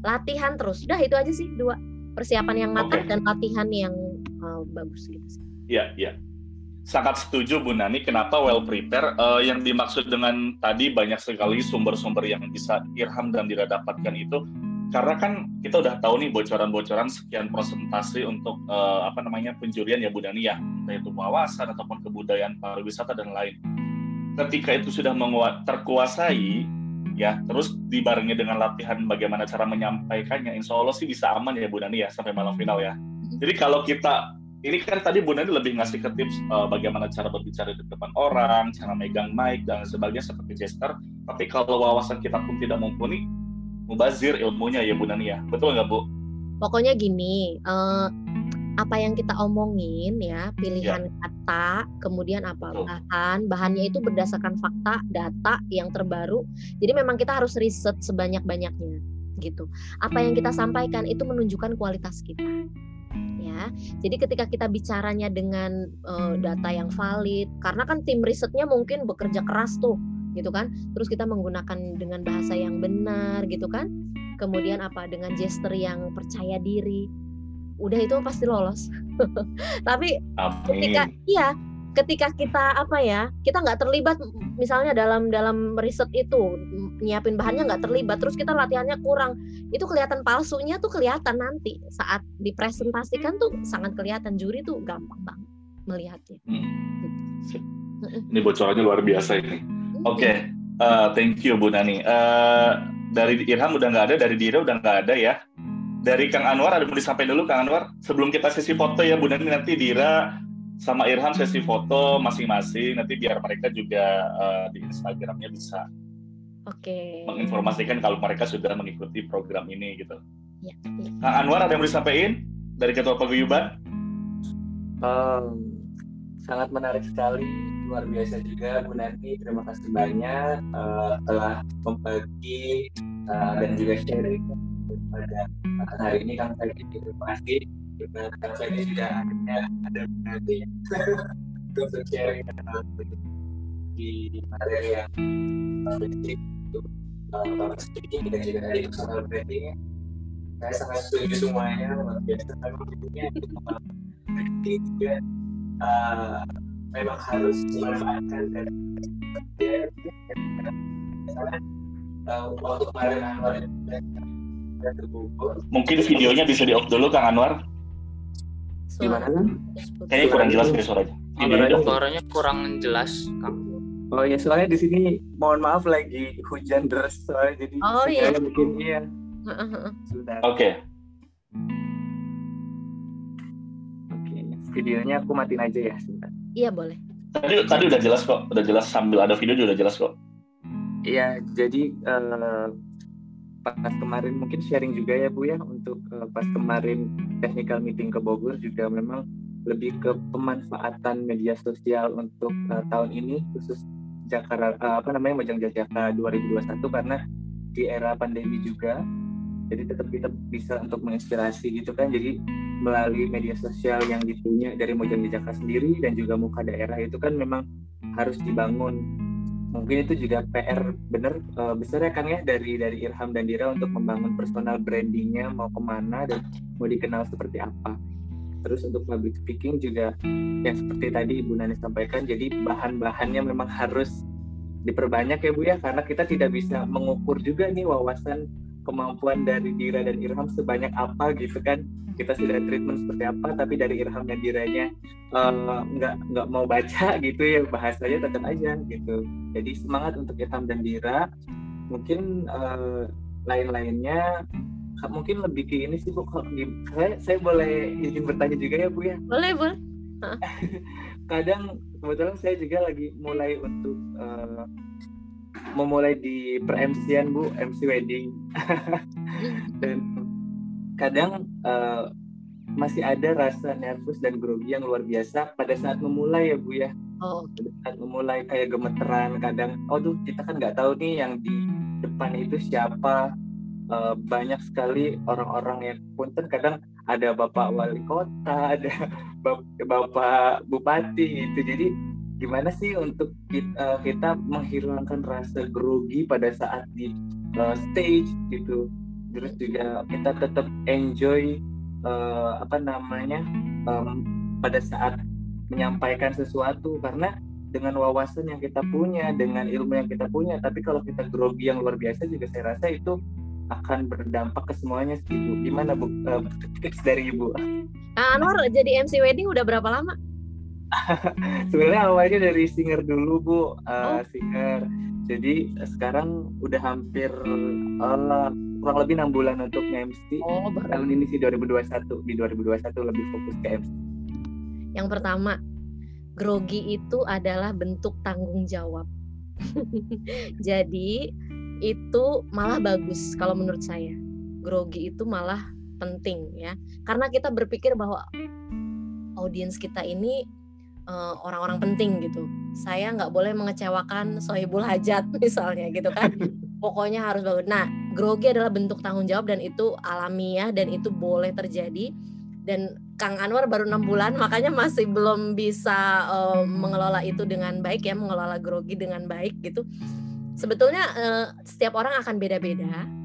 latihan terus udah itu aja sih dua persiapan yang matang okay. dan latihan yang uh, bagus gitu Iya, iya. Sangat setuju Bu Nani. Kenapa well prepare? Uh, yang dimaksud dengan tadi banyak sekali sumber-sumber yang bisa Irham dan Dira dapatkan itu karena kan kita udah tahu nih bocoran-bocoran sekian persentase untuk uh, apa namanya penjurian ya Bu Dani ya, entah itu wawasan ataupun kebudayaan pariwisata dan lain. Ketika itu sudah menguat, terkuasai, ya terus dibarengi dengan latihan bagaimana cara menyampaikannya, insya Allah sih bisa aman ya Bu Dani ya sampai malam final ya. Jadi kalau kita ini kan tadi Bu Dani lebih ngasih ke tips uh, bagaimana cara berbicara di depan orang, cara megang mic dan sebagainya seperti gesture. Tapi kalau wawasan kita pun tidak mumpuni, mubazir ilmunya ya Bu Nani ya. Betul nggak Bu? Pokoknya gini, uh, apa yang kita omongin ya, pilihan ya. kata, kemudian apa oh. bahan, bahannya itu berdasarkan fakta, data yang terbaru. Jadi memang kita harus riset sebanyak-banyaknya gitu. Apa yang kita sampaikan itu menunjukkan kualitas kita. Ya. Jadi ketika kita bicaranya dengan uh, data yang valid, karena kan tim risetnya mungkin bekerja keras tuh gitu kan terus kita menggunakan dengan bahasa yang benar gitu kan kemudian apa dengan gesture yang percaya diri udah itu pasti lolos *laughs* tapi Amin. ketika iya ketika kita apa ya kita nggak terlibat misalnya dalam dalam riset itu nyiapin bahannya nggak terlibat terus kita latihannya kurang itu kelihatan palsunya tuh kelihatan nanti saat dipresentasikan tuh sangat kelihatan juri tuh gampang banget melihatnya hmm. ini bocorannya luar biasa ini Oke, okay. uh, eh, thank you Bu Nani. Uh, dari Irham udah nggak ada, dari Dira udah nggak ada ya. Dari Kang Anwar ada mau disampaikan dulu Kang Anwar. Sebelum kita sesi foto ya Bu Nani nanti Dira sama Irham sesi foto masing-masing. Nanti biar mereka juga uh, di Instagramnya bisa Oke. Okay. menginformasikan kalau mereka sudah mengikuti program ini gitu. Ya. Kang Anwar ada yang mau disampaikan dari Ketua Paguyuban? Um, sangat menarik sekali luar biasa juga Bu Nanti terima kasih banyak uh, telah membagi uh, dan juga sharing pada hari ini Kang Fedi terima kasih karena Kang Fedi sudah akhirnya ada Nanti untuk sharing di materi yang basic itu uh, speaking dan juga tadi personal branding saya sangat setuju semuanya luar biasa memang tentunya branding juga uh, memang harus dimanfaatkan dan ya, misalnya uh, waktu kemarin Mungkin videonya bisa di off dulu Kang Anwar. Gimana kan? Kayaknya kurang jelas nih suaranya. Videonya Suaranya kurang jelas, Kang. Oh ya soalnya di sini mohon maaf lagi hujan deras soalnya jadi Oh, iya. mungkin iya Heeh, heeh. sudah. Oke. Oke, videonya aku matiin aja ya. sebentar. Iya boleh. Tadi tadi udah jelas kok, udah jelas sambil ada video juga udah jelas kok. Iya, jadi eh, pas kemarin mungkin sharing juga ya Bu ya untuk eh, pas kemarin technical meeting ke Bogor juga memang lebih ke pemanfaatan media sosial untuk eh, tahun ini khusus Jakarta eh, apa namanya Mojang Jajaka 2021 karena di era pandemi juga. Jadi tetap kita bisa untuk menginspirasi gitu kan. Jadi melalui media sosial yang dipunya dari Mojang Jajaka sendiri dan juga muka daerah itu kan memang harus dibangun mungkin itu juga PR bener eh, besar ya Kang ya dari dari Irham dan Dira untuk membangun personal brandingnya mau ke mana dan mau dikenal seperti apa. Terus untuk public speaking juga yang seperti tadi Ibu Nani sampaikan jadi bahan-bahannya memang harus diperbanyak ya Bu ya. Karena kita tidak bisa mengukur juga nih wawasan kemampuan dari Dira dan Irham sebanyak apa gitu kan? Kita sudah treatment seperti apa tapi dari Irham dan Diranya eh, nggak nggak mau baca *laughs* gitu ya bahasanya tetap aja gitu. Jadi semangat untuk Irham dan Dira. Mungkin eh, lain-lainnya mungkin lebih ke ini sih bu di- saya saya boleh izin bertanya juga ya bu ya? Boleh, boleh. *laughs* kadang kebetulan saya juga lagi mulai untuk eh, memulai di per MC-an bu MC wedding. *laughs* Dan kadang eh, masih ada rasa nervous dan grogi yang luar biasa pada saat memulai ya bu ya. Oh, pada saat memulai kayak gemeteran kadang oh tuh kita kan nggak tahu nih yang di depan itu siapa. Eh, banyak sekali orang-orang yang punten kadang ada bapak wali kota ada bap- bapak bupati gitu. Jadi gimana sih untuk kita, kita menghilangkan rasa grogi pada saat di eh, stage gitu terus juga kita tetap enjoy eh, apa namanya em, pada saat menyampaikan sesuatu karena dengan wawasan yang kita punya dengan ilmu yang kita punya tapi kalau kita grogi yang luar biasa juga saya rasa itu akan berdampak ke semuanya sih Bu. Gimana Bu? Eh, tips dari Ibu. Anwar jadi MC wedding udah berapa lama? Sebenarnya awalnya dari singer dulu Bu, Oh. singer. Jadi sekarang udah hampir eh, kurang lebih enam bulan untuk MC. Oh, baru. Tahun ini sih 2021 di 2021 lebih fokus ke MC. Yang pertama, grogi itu adalah bentuk tanggung jawab. *laughs* Jadi itu malah bagus kalau menurut saya. Grogi itu malah penting ya. Karena kita berpikir bahwa audiens kita ini eh, orang-orang penting gitu. Saya nggak boleh mengecewakan sohibul hajat *laughs* misalnya gitu kan. Pokoknya harus bagus. Nah, grogi adalah bentuk tanggung jawab dan itu alamiah dan itu boleh terjadi. Dan Kang Anwar baru enam bulan, makanya masih belum bisa eh, mengelola itu dengan baik ya, mengelola grogi dengan baik gitu. Sebetulnya eh, setiap orang akan beda-beda.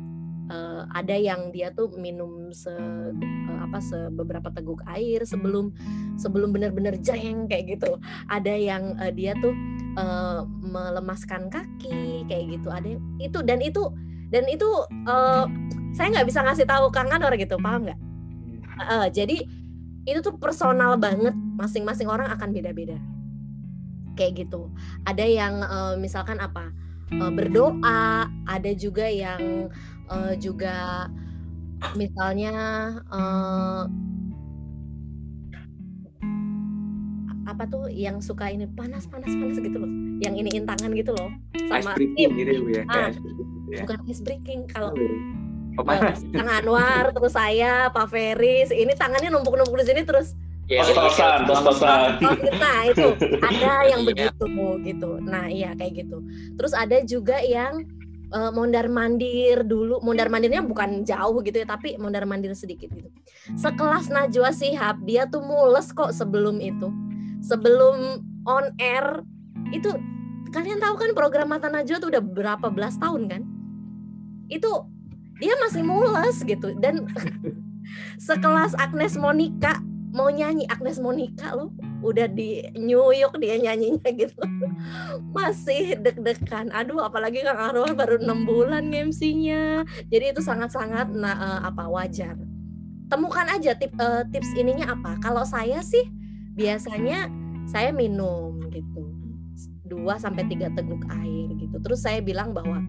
Eh, ada yang dia tuh minum se eh, apa se beberapa teguk air sebelum sebelum benar-benar jeng kayak gitu. Ada yang eh, dia tuh eh, melemaskan kaki kayak gitu. Ada yang itu dan itu dan itu eh, saya nggak bisa ngasih tahu Kang Anwar gitu, paham nggak? Eh, jadi itu tuh personal banget masing-masing orang akan beda-beda kayak gitu ada yang eh, misalkan apa berdoa ada juga yang eh, juga misalnya eh, apa tuh yang suka ini panas panas panas gitu loh yang iniin tangan gitu loh Ice sama breaking tim gitu ya ya. Ah, ice breaking gitu ya. bukan ice breaking kalau Oh, panas. *laughs* Kang Anwar terus saya Pak Feris ini tangannya numpuk-numpuk di sini terus Ya, Tos-tosan, tos-tosan. Oh, nah itu *laughs* ada yang Iya. begitu gitu. Nah iya kayak gitu. Terus ada juga yang eh, mondar mandir dulu, mondar mandirnya bukan jauh gitu ya, tapi mondar mandir sedikit gitu. Sekelas Najwa Shihab dia tuh mules kok sebelum itu, sebelum on air itu kalian tahu kan program Mata Najwa tuh udah berapa belas tahun kan? Itu dia masih mules gitu. Dan *laughs* sekelas Agnes Monica mau nyanyi Agnes Monica loh udah di New York dia nyanyinya gitu. Masih deg-degan. Aduh apalagi Kang Arwah baru enam bulan MC-nya jadi itu sangat-sangat nah, uh, apa wajar. Temukan aja tip, uh, tips ininya apa. Kalau saya sih biasanya saya minum gitu. Dua sampai tiga teguk air gitu. Terus saya bilang bahwa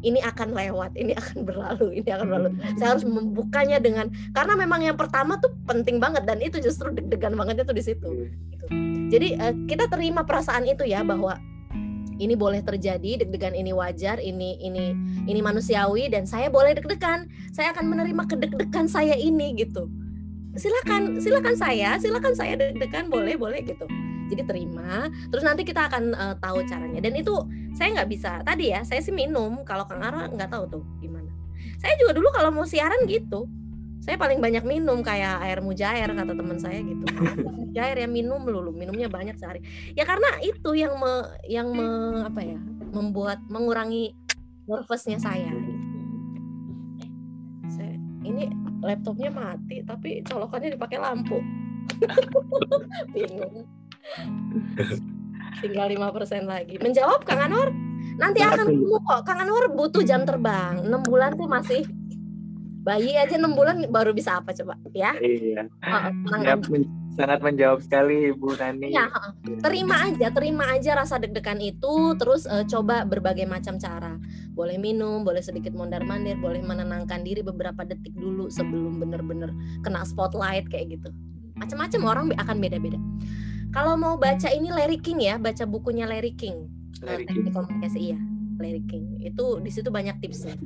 ini akan lewat, ini akan berlalu, ini akan berlalu. Saya harus membukanya dengan karena memang yang pertama tuh penting banget dan itu justru deg-degan bangetnya tuh di situ. Gitu. Jadi uh, kita terima perasaan itu ya bahwa ini boleh terjadi, deg-degan ini wajar, ini ini ini manusiawi dan saya boleh deg-degan. Saya akan menerima kedeg-degan saya ini gitu. Silakan, silakan saya, silakan saya deg-degan boleh, boleh gitu jadi terima. Terus nanti kita akan uh, tahu caranya. Dan itu saya nggak bisa. Tadi ya saya sih minum. Kalau kang Ara nggak tahu tuh gimana. Saya juga dulu kalau mau siaran gitu saya paling banyak minum kayak air mujair kata teman saya gitu. Mujair ya minum lulu. Minumnya banyak sehari. Ya karena itu yang me, yang me, apa ya membuat mengurangi nervousnya saya. Saya ini laptopnya mati tapi colokannya dipakai lampu. *laughs* Bingung Tinggal lima persen lagi. Menjawab Kang Anwar? Nanti akan ketemu kok. Kang Anwar butuh jam terbang. 6 bulan tuh masih bayi aja 6 bulan baru bisa apa coba ya? Iya. Oh, men sangat menjawab sekali Ibu Nani. Ya, terima aja, terima aja rasa deg-degan itu, terus uh, coba berbagai macam cara. Boleh minum, boleh sedikit mondar-mandir, boleh menenangkan diri beberapa detik dulu sebelum benar-benar kena spotlight kayak gitu. Macam-macam orang akan beda-beda. Kalau mau baca ini Larry King ya, baca bukunya Larry King. Larry Teknik komunikasi iya, Larry King. Itu di situ banyak tipsnya.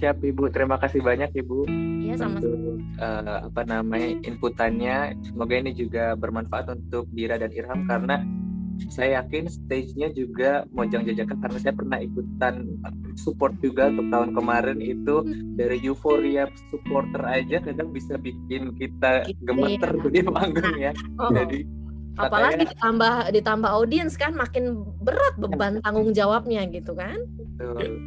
Siap Ibu, terima kasih banyak Ibu. Iya sama untuk uh, apa namanya inputannya. Semoga ini juga bermanfaat untuk Dira dan Irham karena saya yakin stage-nya juga mojang jajakan karena saya pernah ikutan support juga untuk tahun kemarin itu hmm. dari euforia supporter aja kadang bisa bikin kita gitu gemeter ya. *laughs* di panggung ya. Oh. Jadi apalagi katanya, ditambah ditambah audiens kan makin berat beban iya. tanggung jawabnya gitu kan. Betul.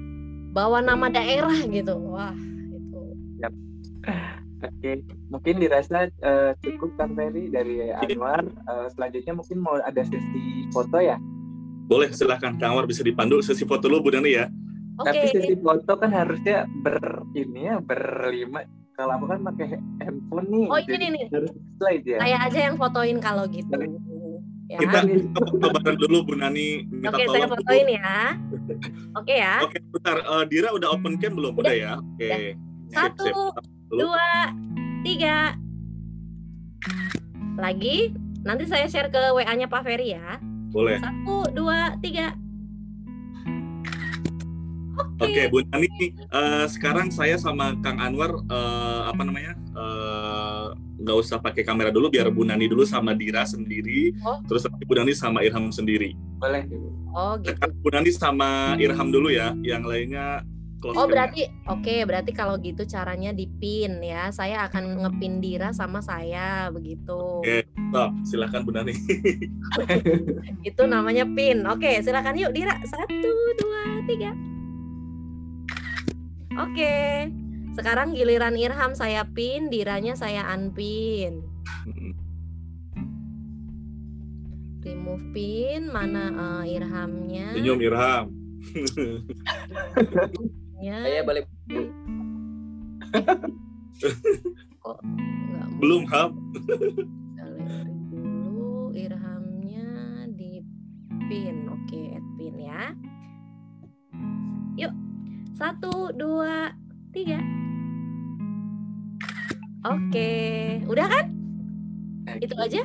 Bawa nama daerah gitu. Wah, itu. Yap. Oke, mungkin dirasa uh, cukup kan Ferry dari Anwar. Uh, selanjutnya mungkin mau ada sesi foto ya? Boleh, silahkan Kang Anwar bisa dipandu sesi foto dulu Bu Dani ya. Okay. Tapi sesi foto kan harusnya ber ini ya berlima. Kalau aku kan pakai handphone nih. Oh ini nih. Harus slide ya. Saya aja yang fotoin kalau gitu. Ya. Kita foto bareng dulu Bu Nani. Oke, okay, saya fotoin ya. Oke okay, ya. Oke, okay, bentar. Uh, Dira udah open cam belum? Udah, udah ya? Oke. Okay. Satu, sip, sip dua, tiga. Lagi, nanti saya share ke WA-nya Pak Ferry ya. Boleh. Satu, dua, tiga. Oke, okay. okay, Bu Nani, uh, sekarang saya sama Kang Anwar uh, apa namanya uh, nggak usah pakai kamera dulu, biar Bu Nani dulu sama Dira sendiri, oh. terus nanti Bu Nani sama Irham sendiri. Boleh. Oh gitu. Bu Nani sama Irham dulu ya, yang lainnya close oh berarti oke okay, berarti kalau gitu caranya dipin ya. Saya akan ngepin Dira sama saya begitu. Oke okay. oh, silakan Bu Nani. *laughs* Itu namanya pin. Oke okay, silakan yuk Dira. Satu dua tiga. Oke okay. sekarang giliran Irham saya pin Diranya saya unpin. Remove pin mana uh, Irhamnya? Senyum Irham *laughs* Ya. Saya balik Kok belum ham? dulu irhamnya di pin. Oke, add pin ya. Yuk. Satu, dua, tiga. Oke, udah kan? Itu aja?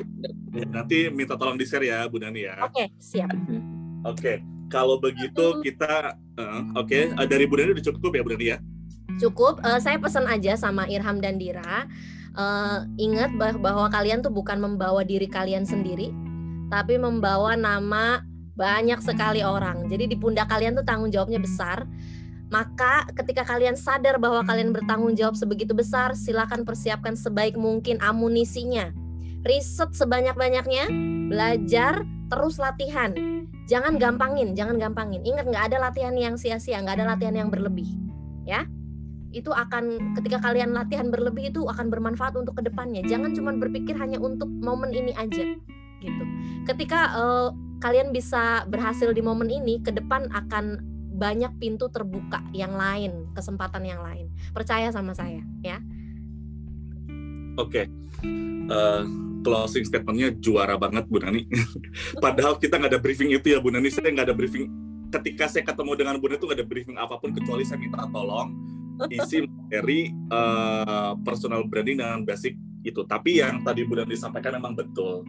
Nanti minta tolong di-share ya, Bu Dani ya. Oke, siap. Oke kalau begitu kita uh, oke okay. uh, dari Bu Dani udah cukup ya Bu Dani ya? Cukup. Uh, saya pesan aja sama Irham dan Dira. Uh, ingat bahwa kalian tuh bukan membawa diri kalian sendiri, tapi membawa nama banyak sekali orang. Jadi di pundak kalian tuh tanggung jawabnya besar. Maka ketika kalian sadar bahwa kalian bertanggung jawab sebegitu besar, silakan persiapkan sebaik mungkin amunisinya. Riset sebanyak-banyaknya, belajar terus latihan jangan gampangin jangan gampangin. Ingat nggak ada latihan yang sia-sia nggak ada latihan yang berlebih ya. Itu akan ketika kalian latihan berlebih itu akan bermanfaat untuk ke depannya. Jangan cuma berpikir hanya untuk momen ini aja gitu. Ketika uh, kalian bisa berhasil di momen ini ke depan akan banyak pintu terbuka yang lain kesempatan yang lain. Percaya sama saya ya oke okay. uh, eh, closing statementnya juara banget Bu Nani. *laughs* Padahal kita nggak ada briefing itu ya Bu Nani. Saya nggak ada briefing. Ketika saya ketemu dengan Bu Nani itu nggak ada briefing apa pun kecuali saya minta tolong isi materi uh, personal branding dengan basic itu. Tapi yang tadi Bu Nani sampaikan memang betul.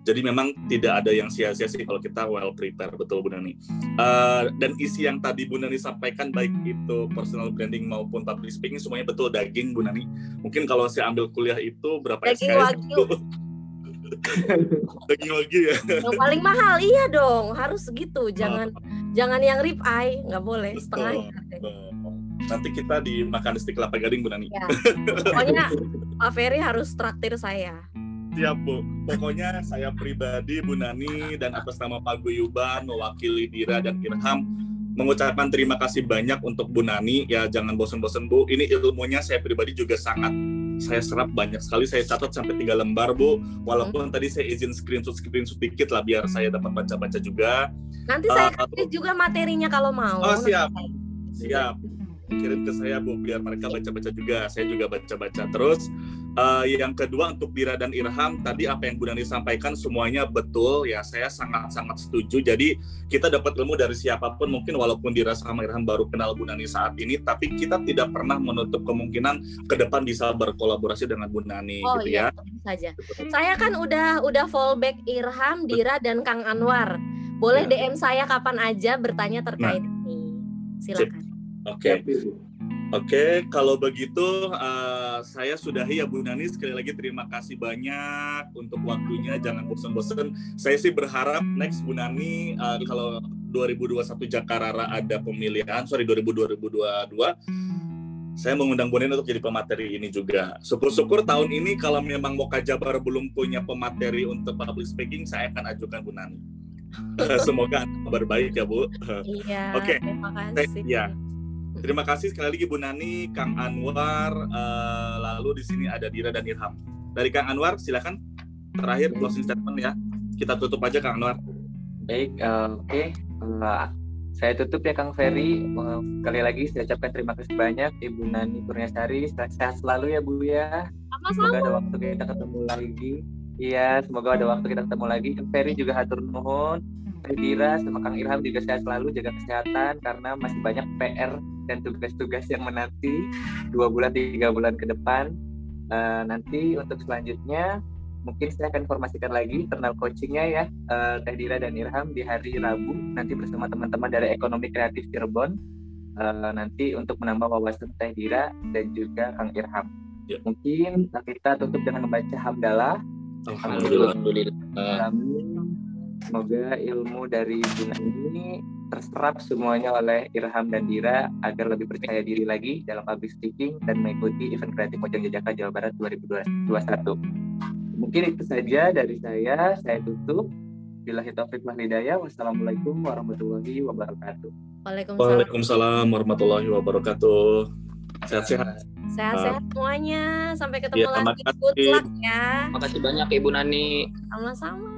Jadi memang tidak ada yang sia-sia sih kalau kita well prepare betul Bu Nani. Uh, dan isi yang tadi Bu Nani sampaikan baik itu personal branding maupun public speaking semuanya betul daging Bu Nani. Mungkin kalau saya ambil kuliah itu berapa daging SKS? *laughs* daging lagi ya yang paling mahal iya dong harus segitu jangan oh. jangan yang rib eye nggak boleh setengah nanti kita dimakan di kelapa gading Bu Nani. Ya. *laughs* pokoknya Pak Ferry harus traktir saya. Siap Bu. Pokoknya saya pribadi Bu Nani dan atas nama Pak Guyuban mewakili Dira dan Irham mengucapkan terima kasih banyak untuk Bu Nani. Ya jangan bosan-bosan Bu. Ini ilmunya saya pribadi juga sangat saya serap banyak sekali. Saya catat sampai tiga lembar bu. Walaupun hmm. tadi saya izin screenshot screenshot dikit lah biar saya dapat baca-baca juga. Nanti uh, saya eh, kasih juga materinya kalau mau. Oh siap. Siap kirim ke saya bu biar mereka baca-baca juga. Saya juga baca-baca. Terus uh, yang kedua untuk Dira dan Irham tadi apa yang Bu Nani sampaikan semuanya betul. Ya saya sangat-sangat setuju. Jadi kita dapat ilmu dari siapa pun mungkin walaupun Dira sama Irham baru kenal Bu Nani saat ini tapi kita tidak pernah menutup kemungkinan ke depan bisa berkolaborasi dengan Bu Nani oh, gitu iya, ya. saja. Saya kan udah udah fallback Irham Dira dan Kang Anwar. Boleh ya. DM saya kapan aja bertanya terkait nah. ini. Silakan Oke. Okay. Oke, okay, kalau begitu uh, saya sudahi ya Bu Nani. Sekali lagi terima kasih banyak untuk waktunya. Jangan bosan-bosan. Saya sih berharap next Bu Nani uh, kalau 2021 Jakarta ada pemilihan, sorry 2022, saya mengundang Bu Nani untuk jadi pemateri ini juga. Syukur-syukur tahun ini kalau memang Moka Jabar belum punya pemateri untuk public speaking, saya akan ajukan Bu Nani. *laughs* Semoga kabar baik ya Bu. Iya. Oke. Okay. Terima kasih. Ya Terima kasih sekali lagi Bu Nani, Kang Anwar, uh, lalu di sini ada Dira dan Irham. Dari Kang Anwar, silakan terakhir closing statement ya. Kita tutup aja Kang Anwar. Baik, uh, oke. Okay. Uh, saya tutup ya Kang Ferry. Uh, sekali lagi saya ucapkan terima kasih banyak Ibu Nani Kurniasari. Sehat selalu ya Bu ya. Sama-sama. Semoga ada waktu kita ketemu lagi. Iya, semoga ada waktu kita ketemu lagi. Kang Ferry juga hatur nuhun. Dira sama Kang Irham juga sehat selalu jaga kesehatan karena masih banyak PR dan tugas-tugas yang menanti dua bulan tiga bulan ke depan uh, nanti untuk selanjutnya mungkin saya akan informasikan lagi internal coachingnya ya uh, Teh Dira dan Irham di hari Rabu nanti bersama teman-teman dari Ekonomi Kreatif Cirebon uh, nanti untuk menambah wawasan Teh Dira dan juga Kang Irham ya. mungkin kita tutup dengan membaca hamdalah Alhamdulillah. Alhamdulillah. Semoga ilmu dari Bunda ini terserap semuanya oleh Irham dan Dira agar lebih percaya diri lagi dalam public speaking dan mengikuti event kreatif Mojang Jajaka Jawa Barat 2021. Mungkin itu saja dari saya. Saya tutup. Bila taufik wal hidayah. Wassalamualaikum warahmatullahi wabarakatuh. Waalaikumsalam, Waalaikumsalam warahmatullahi wabarakatuh. Sehat-sehat. Sehat-sehat semuanya. Sampai ketemu ya, lagi. Good luck ya. Makasih banyak Ibu Nani. Sama-sama.